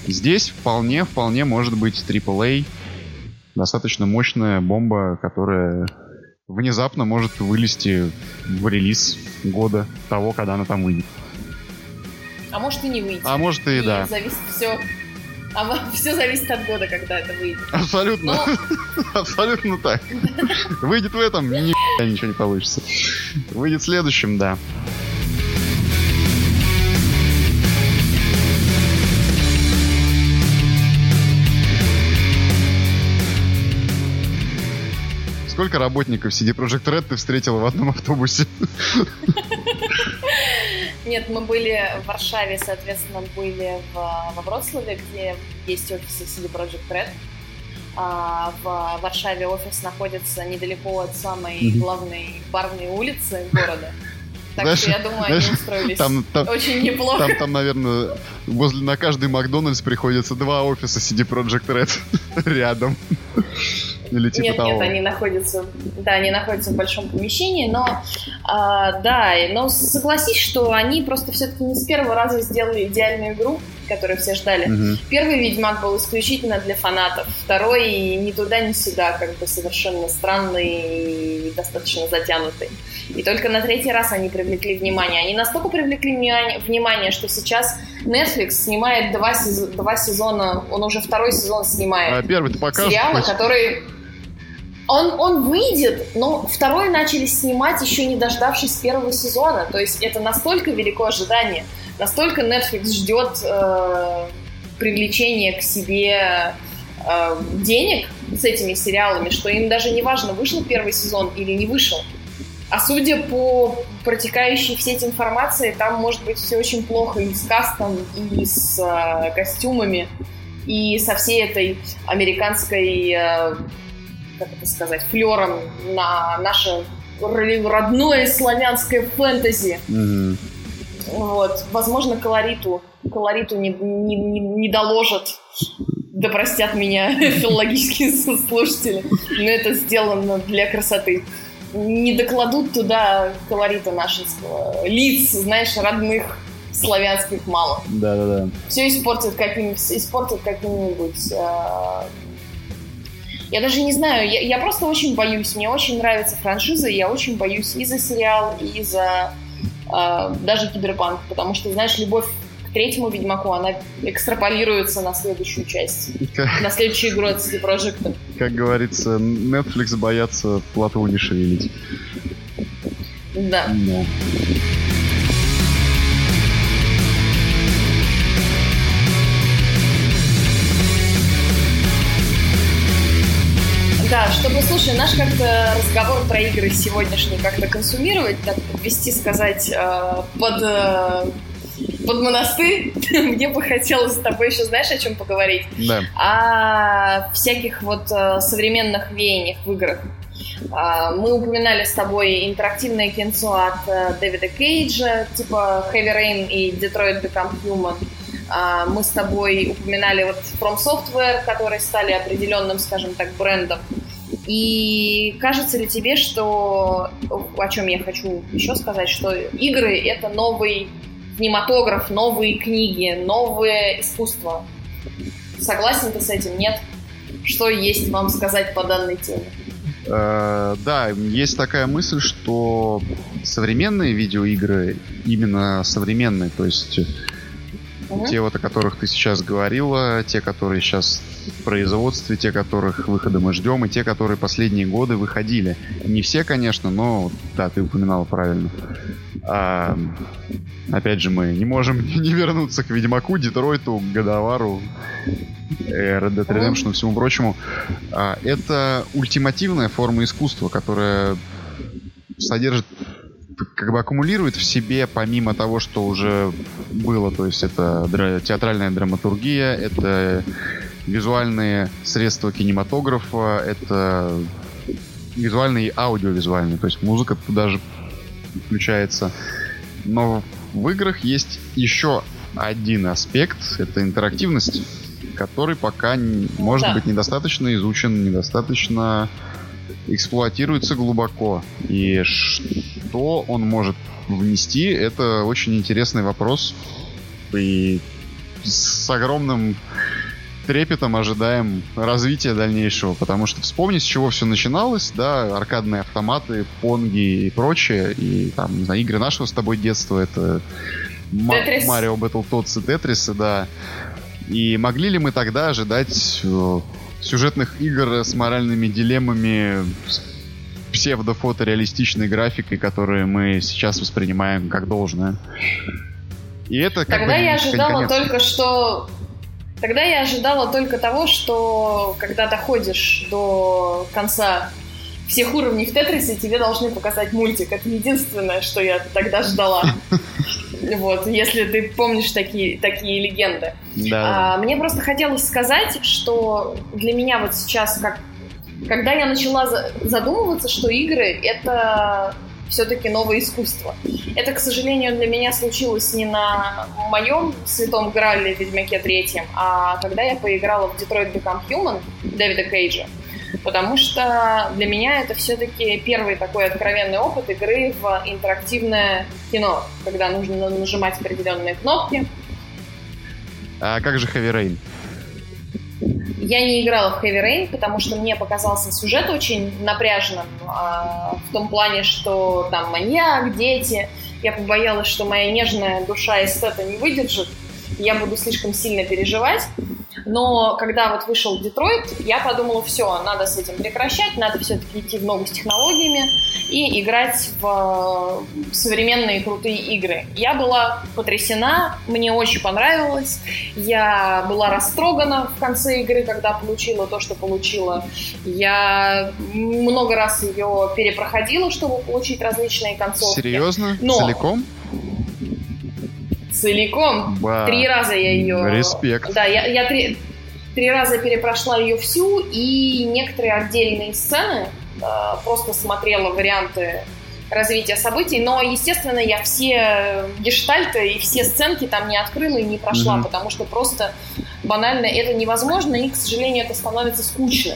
Здесь вполне, вполне может быть AAA. Достаточно мощная бомба, которая внезапно может вылезти в релиз года того, когда она там выйдет. А может и не выйти. А может и, и да. Зависит все а <laughs> все зависит от года, когда это выйдет. Абсолютно. Но... <laughs> Абсолютно так. <laughs> Выйдет в этом, ни ничего не получится. Выйдет в следующем, да. Сколько работников CD Projekt Red ты встретила в одном автобусе? Нет, мы были в Варшаве, соответственно, были в, во Вроцлаве, где есть офисы CD Project Red. А в Варшаве офис находится недалеко от самой главной барной улицы города. Так знаешь, что я думаю, знаешь, они устроились там, там, очень неплохо. Там, там, наверное, возле на каждый Макдональдс приходится два офиса CD Project Red <laughs> рядом. Или типа нет, того. нет, они находятся, да, они находятся в большом помещении, но, а, да, но согласись, что они просто все-таки не с первого раза сделали идеальную игру, которую все ждали. Угу. Первый Ведьмак был исключительно для фанатов, второй ни туда, ни сюда, как бы совершенно странный и достаточно затянутый. И только на третий раз они привлекли внимание. Они настолько привлекли внимание, что сейчас Netflix снимает два, сезона, два сезона, он уже второй сезон снимает. А первый ты покажешь? Сериала, который он, он выйдет, но второй начали снимать еще не дождавшись первого сезона. То есть это настолько велико ожидание, настолько Netflix ждет э, привлечения к себе э, денег с этими сериалами, что им даже не важно, вышел первый сезон или не вышел. А судя по протекающей в сеть информации, там может быть все очень плохо и с кастом, и с э, костюмами, и со всей этой американской э, как это сказать, флером на наше родное славянское фэнтези. Mm-hmm. Вот. Возможно, колориту, колориту не, не, не, не доложат. Да простят меня <laughs> филологические слушатели, но это сделано для красоты. Не докладут туда колорита нашего лиц, знаешь, родных славянских мало. Да-да-да. Все испортят каким-нибудь, испортят каким-нибудь э, я даже не знаю, я, я просто очень боюсь. Мне очень нравится франшиза, и я очень боюсь и за сериал, и за э, даже киберпанк, потому что, знаешь, любовь к третьему Ведьмаку, она экстраполируется на следующую часть, как... на следующую игру от CD Projekt. Как говорится, Netflix боятся плату не шевелить. Да. да. Да, чтобы, слушай, наш как-то разговор про игры сегодняшний как-то консумировать, так подвести, сказать, э, под, э, под монастырь, <laughs> мне бы хотелось с тобой еще, знаешь, о чем поговорить? Да. О всяких вот э, современных веяниях в играх. Мы упоминали с тобой интерактивное кинцо от Дэвида Кейджа, типа Heavy Rain и Detroit Become Human. А, мы с тобой упоминали вот From Software, которые стали определенным, скажем так, брендом. И кажется ли тебе, что, о чем я хочу еще сказать, что игры — это новый кинематограф, новые книги, новое искусство? Согласен ты с этим? Нет? Что есть вам сказать по данной теме? Uh, да, есть такая мысль, что современные видеоигры, именно современные, то есть Угу. Те вот, о которых ты сейчас говорила, те, которые сейчас в производстве, те, которых выхода мы ждем, и те, которые последние годы выходили. Не все, конечно, но да, ты упоминала правильно. А, опять же, мы не можем <laughs> не вернуться к Ведьмаку, Детройту, Годовару, Red Dead Redemption и всему прочему. А, это ультимативная форма искусства, которая содержит как бы аккумулирует в себе, помимо того, что уже было, то есть это театральная драматургия, это визуальные средства кинематографа, это визуальные и аудиовизуальные, то есть музыка туда же включается. Но в играх есть еще один аспект, это интерактивность, который пока, может да. быть, недостаточно изучен, недостаточно эксплуатируется глубоко. И что он может внести, это очень интересный вопрос. И с огромным трепетом ожидаем развития дальнейшего, потому что вспомнить, с чего все начиналось, да, аркадные автоматы, понги и прочее, и там, не знаю, игры нашего с тобой детства, это Марио Battletoads и Тетрисы, да. И могли ли мы тогда ожидать э, сюжетных игр с моральными дилеммами, с псевдо-фотореалистичной графикой, которые мы сейчас воспринимаем как должное. И это как Тогда бы, я ожидала только что... Тогда я ожидала только того, что когда доходишь до конца всех уровней в Тетрисе, тебе должны показать мультик. Это единственное, что я тогда ждала. <laughs> Вот, если ты помнишь такие, такие легенды. Да. А, мне просто хотелось сказать, что для меня вот сейчас, как, когда я начала задумываться, что игры — это все-таки новое искусство. Это, к сожалению, для меня случилось не на моем святом Грале Ведьмаке третьем, а когда я поиграла в Detroit Become Human Дэвида Кейджа. Потому что для меня это все-таки первый такой откровенный опыт игры в интерактивное кино, когда нужно нажимать определенные кнопки. А как же Heavy Rain? Я не играла в Heavy Rain, потому что мне показался сюжет очень напряженным э, в том плане, что там маньяк, дети. Я побоялась, что моя нежная душа эстета не выдержит, я буду слишком сильно переживать. Но когда вот вышел Детройт, я подумала, все, надо с этим прекращать, надо все-таки идти в ногу с технологиями и играть в современные крутые игры. Я была потрясена, мне очень понравилось, я была растрогана в конце игры, когда получила то, что получила. Я много раз ее перепроходила, чтобы получить различные концовки. Серьезно? Но... Целиком? Целиком. Ба. Три раза я ее... Респект. Да, я, я три, три раза перепрошла ее всю, и некоторые отдельные сцены э, просто смотрела варианты развития событий, но, естественно, я все гештальты и все сценки там не открыла и не прошла, mm-hmm. потому что просто банально это невозможно, и, к сожалению, это становится скучно.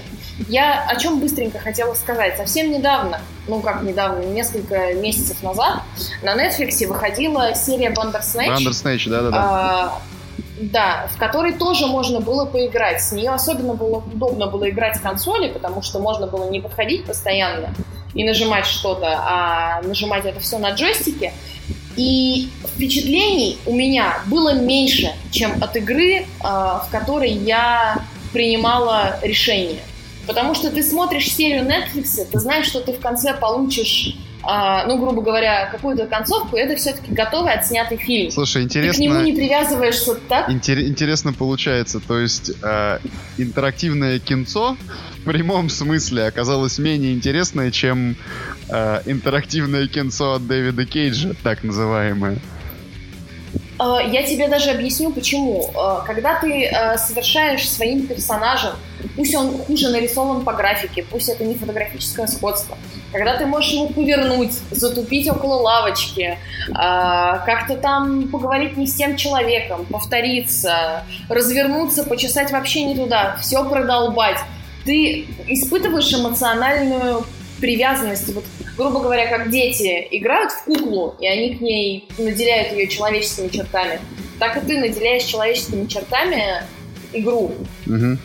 Я о чем быстренько хотела сказать. Совсем недавно, ну как недавно, несколько месяцев назад, на Netflix выходила серия Bandersnatch. Bandersnatch, да-да-да. А, да, в которой тоже можно было поиграть. С нее особенно было удобно было играть с консоли, потому что можно было не подходить постоянно и нажимать что-то, а нажимать это все на джойстике. И впечатлений у меня было меньше, чем от игры, а, в которой я принимала решение. Потому что ты смотришь серию Netflix, ты знаешь, что ты в конце получишь ну, грубо говоря, какую-то концовку, это все-таки готовый отснятый фильм. Слушай, интересно... Ты к нему не привязываешься так? Интер- интересно получается, то есть э, интерактивное кинцо в прямом смысле оказалось менее интересное, чем э, интерактивное кинцо от Дэвида Кейджа, так называемое. Э, я тебе даже объясню, почему. Э, когда ты э, совершаешь своим персонажем, пусть он хуже нарисован по графике, пусть это не фотографическое сходство, когда ты можешь его повернуть, затупить около лавочки, как-то там поговорить не с тем человеком, повториться, развернуться, почесать вообще не туда, все продолбать, ты испытываешь эмоциональную привязанность, вот, грубо говоря, как дети играют в куклу, и они к ней наделяют ее человеческими чертами, так и ты наделяешь человеческими чертами игру. Угу.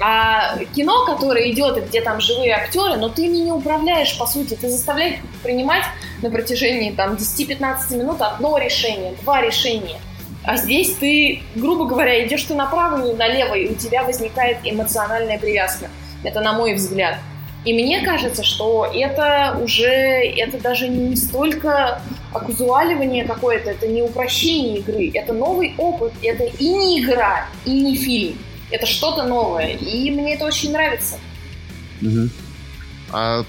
А кино, которое идет, где там живые актеры, но ты ими не управляешь, по сути. Ты заставляешь принимать на протяжении там 10-15 минут одно решение, два решения. А здесь ты, грубо говоря, идешь ты направо или налево, и у тебя возникает эмоциональная привязка. Это на мой взгляд. И мне кажется, что это уже, это даже не столько оказуаливание какое-то, это не упрощение игры, это новый опыт, это и не игра, и не фильм. Это что-то новое, и мне это очень нравится. Угу. А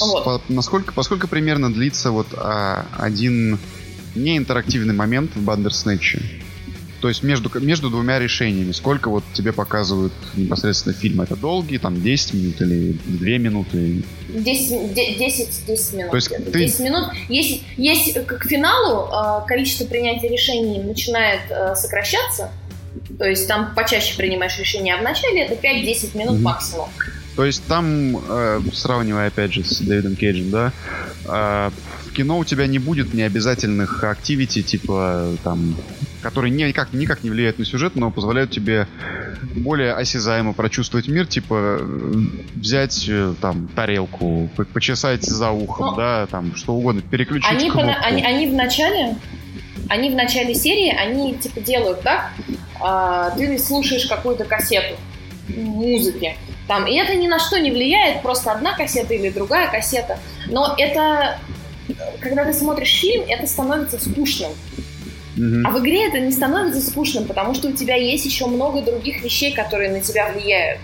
вот. по, насколько, поскольку примерно длится вот а, один неинтерактивный момент в Бандерснэче? То есть между, между двумя решениями, сколько вот тебе показывают непосредственно фильм? Это долгий, там 10 минут или 2 минуты? 10, 10, 10 минут. То есть ты... 10 минут. Есть, есть к финалу э, количество принятия решений начинает э, сокращаться. То есть там почаще принимаешь решения, а в начале это 5-10 минут mm-hmm. максимум. То есть там, э, сравнивая опять же с Дэвидом Кейджем, да, э, в кино у тебя не будет необязательных активити, типа там которые никак, никак не влияют на сюжет, но позволяют тебе более осязаемо прочувствовать мир, типа взять э, там тарелку, почесать за ухом, ну, да, там что угодно, переключить они, кнопку. Они, они в начале, они в начале серии, они типа делают так, а, ты слушаешь какую-то кассету музыки, там, и это ни на что не влияет, просто одна кассета или другая кассета, но это, когда ты смотришь фильм, это становится скучным. А в игре это не становится скучным, потому что у тебя есть еще много других вещей, которые на тебя влияют.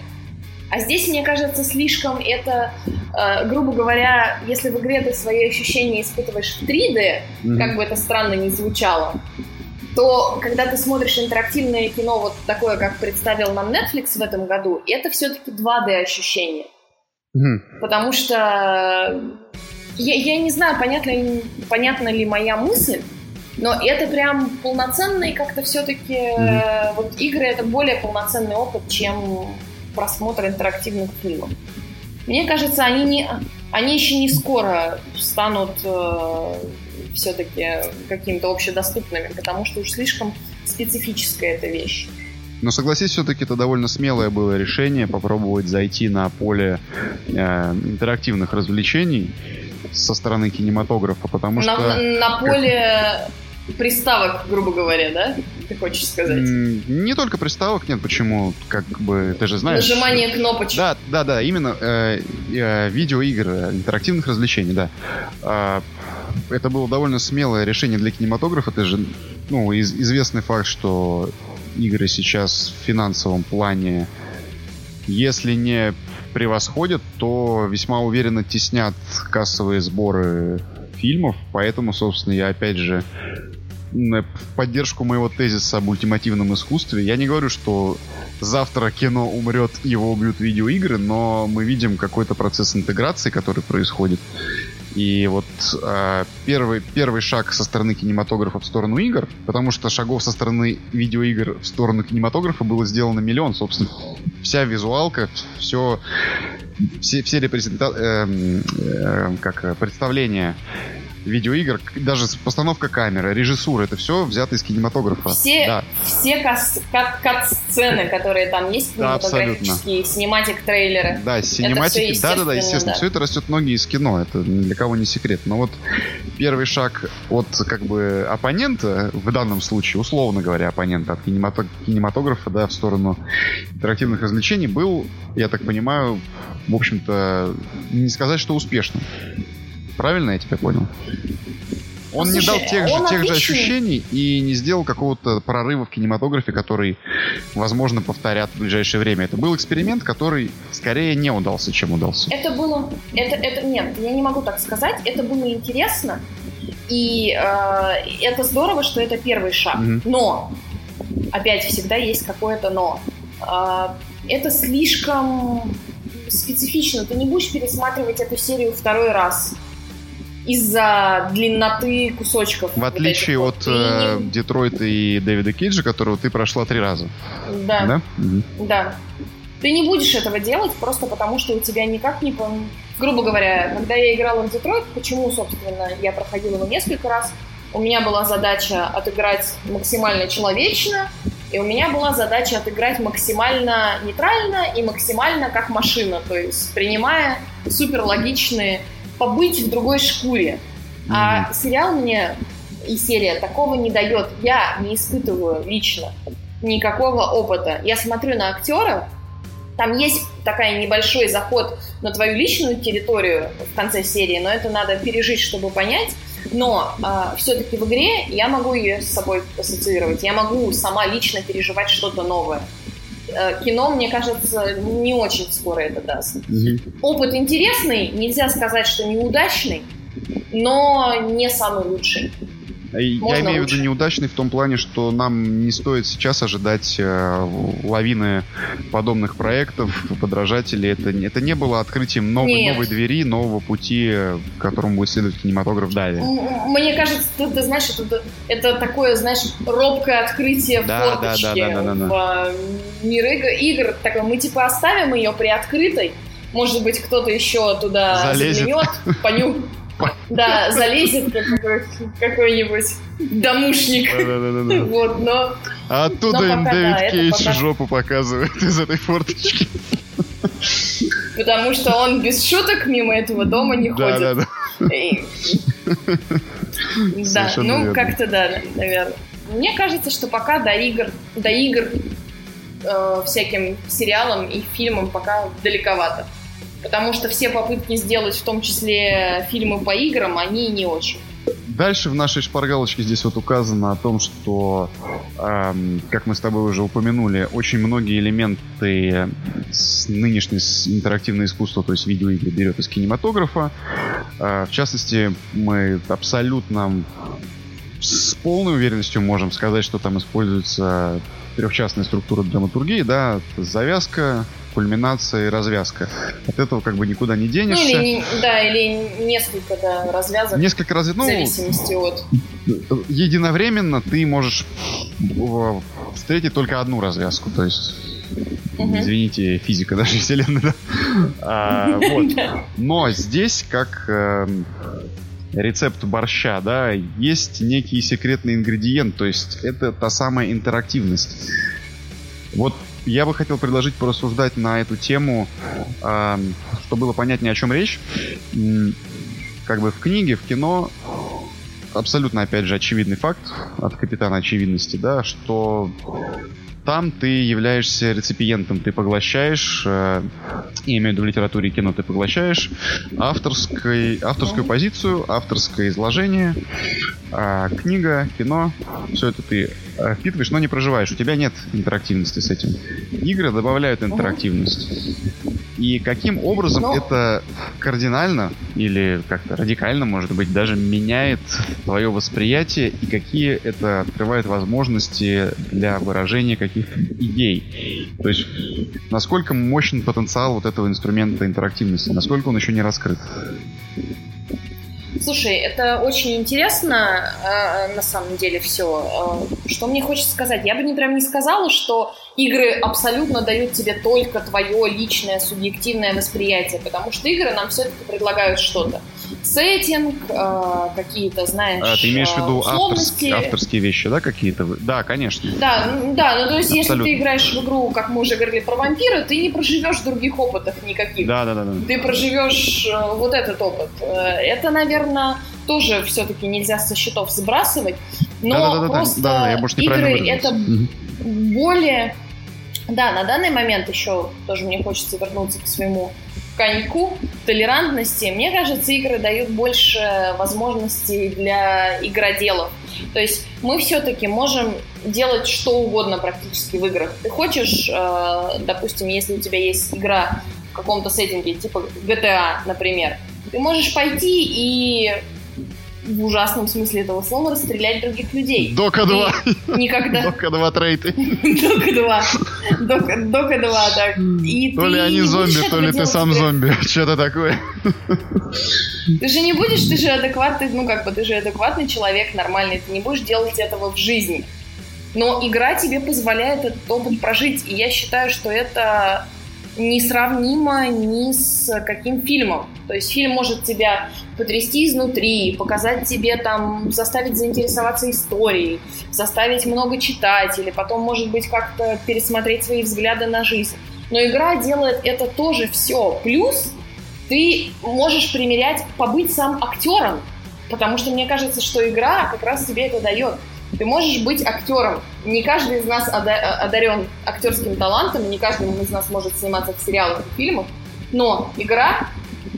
А здесь, мне кажется, слишком это, э, грубо говоря, если в игре ты свои ощущения испытываешь в 3D, mm-hmm. как бы это странно ни звучало, то когда ты смотришь интерактивное кино вот такое, как представил нам Netflix в этом году, это все-таки 2D ощущение. Mm-hmm. Потому что я, я не знаю, понятно понятна ли моя мысль, но это прям полноценный как-то все-таки... Mm-hmm. Вот игры — это более полноценный опыт, чем просмотр интерактивных фильмов. Мне кажется, они, не, они еще не скоро станут э, все-таки какими-то общедоступными, потому что уж слишком специфическая эта вещь. Но согласись, все-таки это довольно смелое было решение попробовать зайти на поле э, интерактивных развлечений со стороны кинематографа, потому на, что... На поле приставок, грубо говоря, да? Ты хочешь сказать? Не только приставок, нет, почему? Как бы, ты же знаешь... Нажимание кнопочек. Да, да, да, именно э, э, видеоигр, интерактивных развлечений, да. Э, это было довольно смелое решение для кинематографа. Это же, ну, из, известный факт, что игры сейчас в финансовом плане, если не превосходят, то весьма уверенно теснят кассовые сборы фильмов, поэтому, собственно, я опять же в поддержку моего тезиса об ультимативном искусстве. Я не говорю, что завтра кино умрет, его убьют видеоигры, но мы видим какой-то процесс интеграции, который происходит. И вот э, первый, первый шаг со стороны кинематографа в сторону игр, потому что шагов со стороны видеоигр в сторону кинематографа было сделано миллион, собственно. Вся визуалка, все, все, все репрезента... э, э, как представления видеоигр, даже постановка камеры, режиссура, это все взято из кинематографа. Все, да. все кат-сцены, которые там есть, кинематографические, да, cinematic -трейлеры. Да, синематики, да-да-да, естественно, да. все это растет ноги из кино, это ни для кого не секрет. Но вот первый шаг от как бы оппонента, в данном случае, условно говоря, оппонента от кинематографа, да, в сторону интерактивных развлечений был, я так понимаю, в общем-то, не сказать, что успешным. Правильно я тебя понял? Он Слушай, не дал тех же, тех же ощущений и не сделал какого-то прорыва в кинематографе, который, возможно, повторят в ближайшее время. Это был эксперимент, который скорее не удался, чем удался. Это было... Это, это, нет, я не могу так сказать. Это было интересно. И э, это здорово, что это первый шаг. Mm-hmm. Но, опять всегда есть какое-то но. Э, это слишком специфично. Ты не будешь пересматривать эту серию второй раз из-за длинноты кусочков. В отличие вот от э, не... Детройта и Дэвида Кейджа, которого ты прошла три раза. Да. Да? Угу. да. Ты не будешь этого делать просто потому, что у тебя никак не... Грубо говоря, когда я играла в Детройт, почему, собственно, я проходила его несколько раз, у меня была задача отыграть максимально человечно, и у меня была задача отыграть максимально нейтрально и максимально как машина, то есть принимая супер логичные побыть в другой шкуре. Mm-hmm. А сериал мне и серия такого не дает. Я не испытываю лично никакого опыта. Я смотрю на актера, там есть такая небольшой заход на твою личную территорию в конце серии, но это надо пережить, чтобы понять. Но э, а, все-таки в игре я могу ее с собой ассоциировать. Я могу сама лично переживать что-то новое. Э, кино, мне кажется, не очень скоро это даст. Угу. Опыт интересный, нельзя сказать, что неудачный, но не самый лучший. Можно Я имею лучше. в виду неудачный в том плане, что нам не стоит сейчас ожидать э, лавины подобных проектов, подражателей. Это, это не было открытием новой, новой двери, нового пути, к которому будет следовать кинематограф далее. Мне кажется, ты, ты знаешь, это, это такое, знаешь, робкое открытие да, форточки да, да, да, да, да, да. в мир игр. Такое, мы типа оставим ее приоткрытой, может быть, кто-то еще туда Залезет. заглянет, понюхает да, залезет какой-нибудь домушник. Вот, но... А оттуда им Дэвид Кейдж жопу показывает из этой форточки. Потому что он без шуток мимо этого дома не ходит. Да, да, да. Да, ну как-то да, наверное. Мне кажется, что пока до игр, до игр э, всяким сериалам и фильмам пока далековато потому что все попытки сделать, в том числе фильмы по играм, они не очень. дальше в нашей шпаргалочке здесь вот указано о том, что, эм, как мы с тобой уже упомянули, очень многие элементы с нынешней интерактивное искусство, то есть видеоигры, берет из кинематографа. Э, в частности, мы абсолютно с полной уверенностью можем сказать, что там используется трехчастная структура драматургии, да, завязка, кульминация и развязка. От этого как бы никуда не денешься. Ну, или, да, или несколько да, развязок. Несколько развязок. Ну, в зависимости от... Единовременно ты можешь встретить только одну развязку. То есть Угу. Извините, физика даже вселенной, да? <laughs> А, вот. Но здесь, как э, рецепт борща, да, есть некий секретный ингредиент, то есть это та самая интерактивность. Вот я бы хотел предложить порассуждать на эту тему, чтобы было понятнее, о чем речь. Как бы в книге, в кино абсолютно, опять же, очевидный факт от капитана очевидности, да, что там ты являешься реципиентом, ты поглощаешь, э, я имею в виду в литературе и кино, ты поглощаешь авторской, авторскую позицию, авторское изложение, э, книга, кино, все это ты впитываешь, но не проживаешь. У тебя нет интерактивности с этим. Игры добавляют интерактивность. И каким образом но... это кардинально или как-то радикально, может быть, даже меняет твое восприятие и какие это открывает возможности для выражения каких каких идей. То есть, насколько мощен потенциал вот этого инструмента интерактивности, насколько он еще не раскрыт. Слушай, это очень интересно, э, на самом деле, все. Э, что мне хочется сказать? Я бы не прям не сказала, что игры абсолютно дают тебе только твое личное, субъективное восприятие, потому что игры нам все-таки предлагают что-то сеттинг, э, какие-то, знаешь, а, Ты имеешь в виду авторские, авторские вещи, да, какие-то? Да, конечно. Да, да, ну то есть Абсолютно. если ты играешь в игру, как мы уже говорили про вампира, ты не проживешь других опытов никаких. Да, да, да. да. Ты проживешь э, вот этот опыт. Э, это, наверное, тоже все-таки нельзя со счетов сбрасывать, но да, да, да, просто да, да, я, игры это угу. более... Да, на данный момент еще тоже мне хочется вернуться к своему коньку толерантности, мне кажется, игры дают больше возможностей для игроделов. То есть мы все-таки можем делать что угодно практически в играх. Ты хочешь, э, допустим, если у тебя есть игра в каком-то сеттинге, типа GTA, например, ты можешь пойти и в ужасном смысле этого слова расстрелять других людей. Дока 2. Никогда. <laughs> Дока 2 трейты. Дока 2. Дока, Дока 2, так. И то ли они зомби, то ли ты сам зомби. <laughs> Что-то такое. Ты же не будешь, ты же адекватный, ну как бы, ты же адекватный человек, нормальный, ты не будешь делать этого в жизни. Но игра тебе позволяет этот опыт прожить, и я считаю, что это несравнимо ни с каким фильмом. То есть фильм может тебя потрясти изнутри, показать тебе там, заставить заинтересоваться историей, заставить много читать или потом, может быть, как-то пересмотреть свои взгляды на жизнь. Но игра делает это тоже все. Плюс ты можешь примерять, побыть сам актером, потому что мне кажется, что игра как раз тебе это дает. Ты можешь быть актером. Не каждый из нас одарен актерским талантом, не каждый из нас может сниматься в сериалах и фильмах, но игра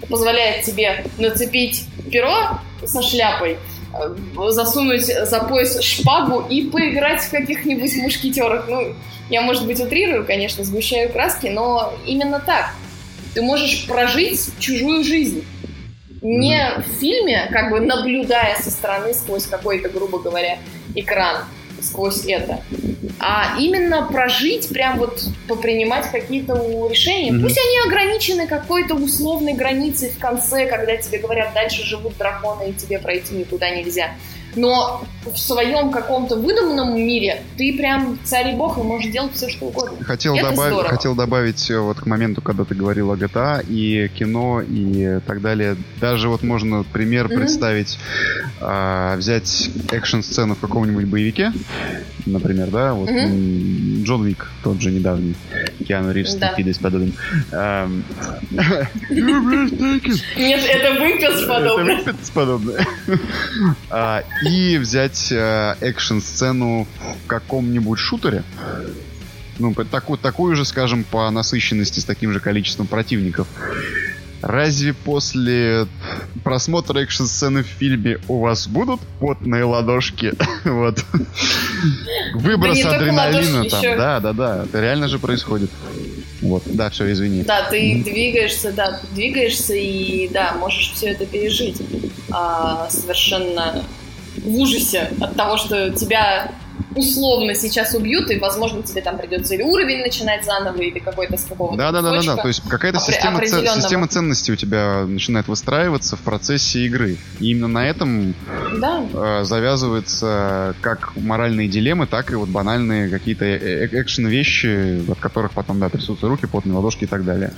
позволяет тебе нацепить перо со шляпой, э, засунуть за пояс шпагу и поиграть в каких-нибудь мушкетерах. Ну, я, может быть, утрирую, конечно, сгущаю краски, но именно так. Ты можешь прожить чужую жизнь. Не в фильме, как бы наблюдая со стороны сквозь какой-то, грубо говоря, экран сквозь это, а именно прожить, прям вот попринимать какие-то решения. Mm-hmm. Пусть они ограничены какой-то условной границей в конце, когда тебе говорят, дальше живут драконы, и тебе пройти никуда нельзя но в своем каком-то выдуманном мире ты прям царь и бог и можешь делать все, что угодно. Хотел, добав... хотел добавить э, вот к моменту, когда ты говорил о GTA и кино и так далее. Даже вот можно пример mm-hmm. представить, а, взять экшн-сцену в каком-нибудь боевике, например, да, вот mm-hmm. Джон Вик, тот же недавний, Киану Ривз, да. такие подобным. <laughs> Нет, это выпис подобный. Это подобный <laughs> и взять э, экшн-сцену в каком-нибудь шутере, ну, такую, такую же, скажем, по насыщенности с таким же количеством противников. Разве после просмотр экшн-сцены в фильме у вас будут потные ладошки? <laughs> вот. Выброс Да адреналина там. еще- Да, да, да. Это реально же происходит. Вот. Да, все, извини. Да, ты двигаешься, да, ты двигаешься и, да, можешь все это пережить. А, совершенно в ужасе от того, что тебя условно сейчас убьют, и, возможно, тебе там придется или уровень начинать заново, или какой-то с какого-то Да, да, да, да, да. То есть какая-то система, определенного. система ценностей у тебя начинает выстраиваться в процессе игры. И именно на этом Да, э, завязываются как моральные дилеммы, так и вот банальные какие-то э- э- экшен-вещи, от которых потом, да, трясутся руки, потные ладошки и так далее.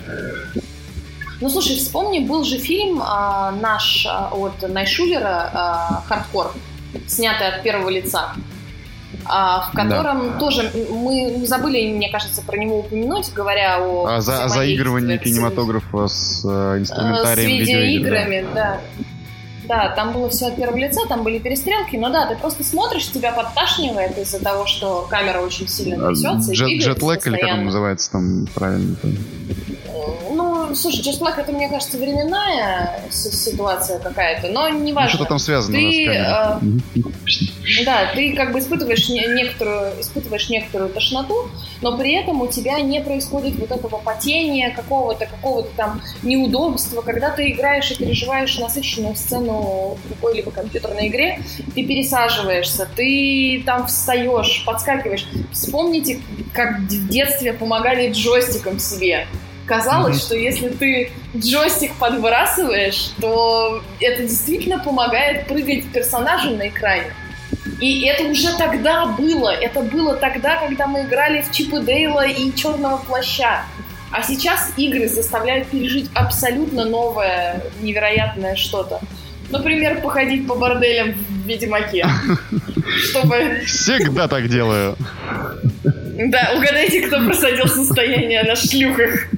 Ну, слушай, вспомни, был же фильм а, наш а, от Найшулера а, «Хардкор», снятый от первого лица, а, в Да. котором тоже мы забыли, мне кажется, про него упомянуть, говоря о А за, о заигрывании взаимодействии кинематографа с э, с, э, с инструментарием да. видеоиграми, да. Да, там было все от первого лица, там были перестрелки, но да, ты просто смотришь, тебя подташнивает из-за того, что камера очень сильно А, трясется Джет, джетлэг, или как он называется там правильно? Ну, слушай, джетлаг это, мне кажется, временная ситуация какая-то, но Ну, неважно. что-то там связано Ты, э. Да, ты как бы испытываешь не- некоторую, испытываешь некоторую тошноту, но при этом у тебя не происходит вот этого потения, какого-то, какого-то там неудобства. Когда ты играешь и переживаешь насыщенную сцену в какой-либо компьютерной игре, ты пересаживаешься, ты там встаешь, подскакиваешь. Вспомните, как в детстве помогали джойстиком себе. Казалось, Мгм. что если ты джойстик подбрасываешь, то это действительно помогает прыгать персонажем на экране. И это уже тогда было. Это было тогда, когда мы играли в Чип и Дейла и Черного плаща. А сейчас игры заставляют пережить абсолютно новое, невероятное что-то. Например, походить по борделям в Ведьмаке. <laughs> Чтобы... Всегда так делаю. Да, угадайте, кто просадил состояние на шлюхах.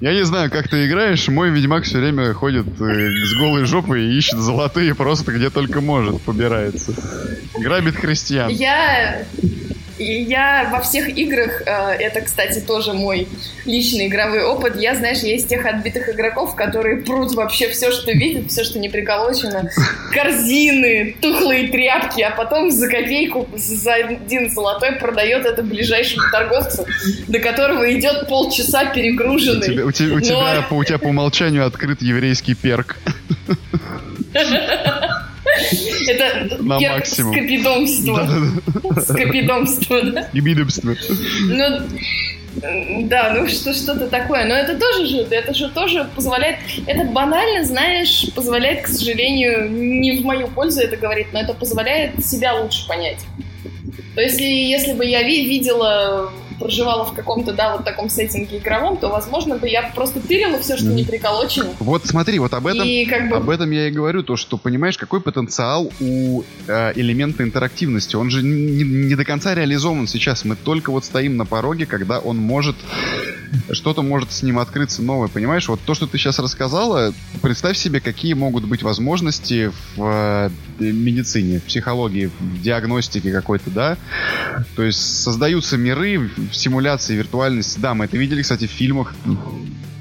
Я не знаю, как ты играешь, мой ведьмак все время ходит э, с голой жопой и ищет золотые просто где только может, побирается. Грабит христиан. Я... Я во всех играх, э, это, кстати, тоже мой личный игровой опыт, я, знаешь, я из тех отбитых игроков, которые прут вообще все, что видят, все, что не приколочено. Корзины, тухлые тряпки, а потом за копейку, за один золотой продает это ближайшему торговцу, до которого идет полчаса У перегруженный. тебя, у тебя- у Но- тебя по, у тебя по умолчанию открыт еврейский перк. <laughs> <laughs> Это На перк максимум. скопидомства. Да-да-да. Скопидомство, да. И бидобство. Ну, да, ну что, что-то такое. Но это тоже же, это же тоже позволяет... Это банально, знаешь, позволяет, к сожалению, не в мою пользу это говорит, но это позволяет себя лучше понять. То есть, если, бы я ви- видела, проживала в каком-то, да, вот таком сеттинге игровом, то, возможно, бы я просто тырила все, что не приколочено. Вот смотри, вот об этом, И как бы... об этом я и говорю, то, что, понимаешь, какой потенциал у э, элемента интерактивности. Он же не, не до конца реализован сейчас. Мы только вот стоим на пороге, когда он может... Что-то может с ним открыться новое, понимаешь? Вот то, что ты сейчас рассказала, представь себе, какие могут быть возможности в э, медицине, в психологии, в диагностике какой-то, да? То есть создаются миры в симуляции виртуальности. Да, мы это видели, кстати, в фильмах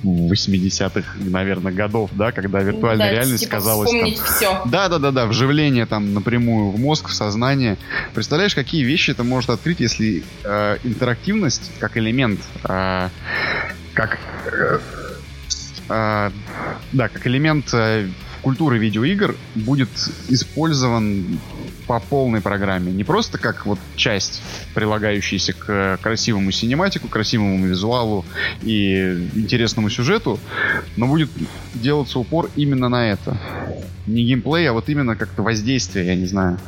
80-х, наверное, годов, да, когда виртуальная да, реальность типа казалась там... все. Да, да, да, да, вживление там напрямую в мозг, в сознание. Представляешь, какие вещи это может открыть, если э, интерактивность как элемент, э, как э, э, да, как элемент э, культуры видеоигр будет использован по полной программе. Не просто как вот часть, прилагающаяся к э, красивому синематику, красивому визуалу и интересному сюжету, но будет делаться упор именно на это. Не геймплей, а вот именно как-то воздействие, я не знаю.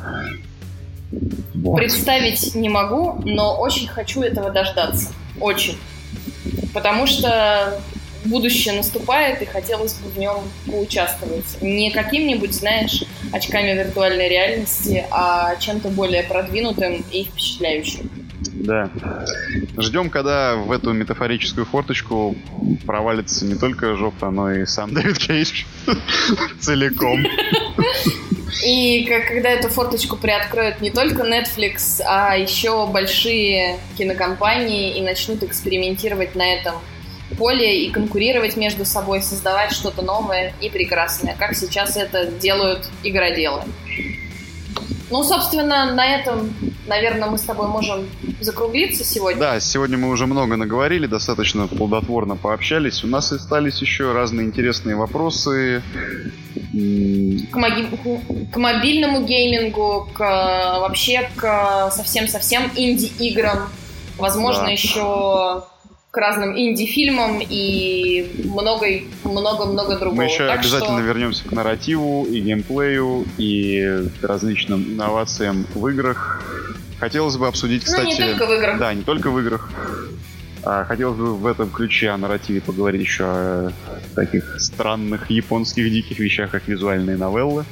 Вот. Представить не могу, но очень хочу этого дождаться. Очень. Потому что будущее наступает, и хотелось бы в нем поучаствовать. Не каким-нибудь, знаешь, очками виртуальной реальности, а чем-то более продвинутым и впечатляющим. Да. Ждем, когда в эту метафорическую форточку провалится не только жопа, но и сам Дэвид Кейдж <laughs> целиком. И когда эту форточку приоткроют не только Netflix, а еще большие кинокомпании и начнут экспериментировать на этом поле и конкурировать между собой, создавать что-то новое и прекрасное, как сейчас это делают игроделы. Ну, собственно, на этом, наверное, мы с тобой можем закруглиться сегодня. Да, сегодня мы уже много наговорили, достаточно плодотворно пообщались. У нас остались еще разные интересные вопросы. К, моги... к мобильному геймингу, к вообще к совсем-совсем инди-играм. Возможно, да. еще к разным инди-фильмам и много-много-много другого. Мы еще так обязательно что... вернемся к нарративу и геймплею и различным инновациям в играх. Хотелось бы обсудить, кстати... Ну, не только в играх. Да, не только в играх. А, хотелось бы в этом ключе о нарративе поговорить еще о таких странных японских диких вещах, как визуальные новеллы.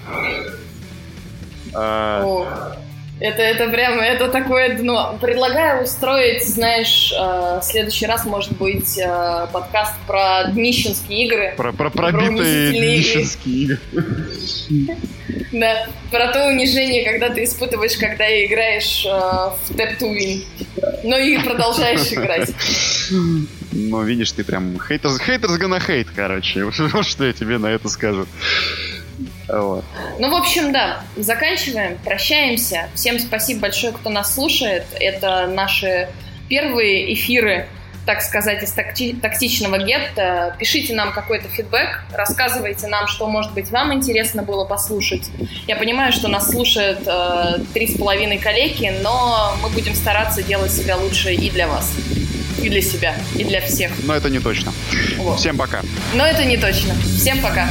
А, О. Это, это прямо, это такое дно. Предлагаю устроить, знаешь, э, в следующий раз, может быть, э, подкаст про днищенские игры. Про, про пробитые днищенские игры. Да, про то унижение, когда ты испытываешь, когда играешь э, в Tap to Win. Но и продолжаешь <laughs> играть. Ну, видишь, ты прям haters, haters gonna hate, короче. <laughs> Вот что я тебе на это скажу. Вот. Ну, в общем, да, заканчиваем, прощаемся. Всем спасибо большое, кто нас слушает. Это наши первые эфиры, так сказать, из такти- токсичного гетто. Пишите нам какой-то фидбэк, рассказывайте нам, что, может быть, вам интересно было послушать. Я понимаю, что нас слушают э, три с половиной коллеги, но мы будем стараться делать себя лучше и для вас. И для себя, и для всех. Но это не точно. Вот. Всем пока. Но это не точно. Всем пока.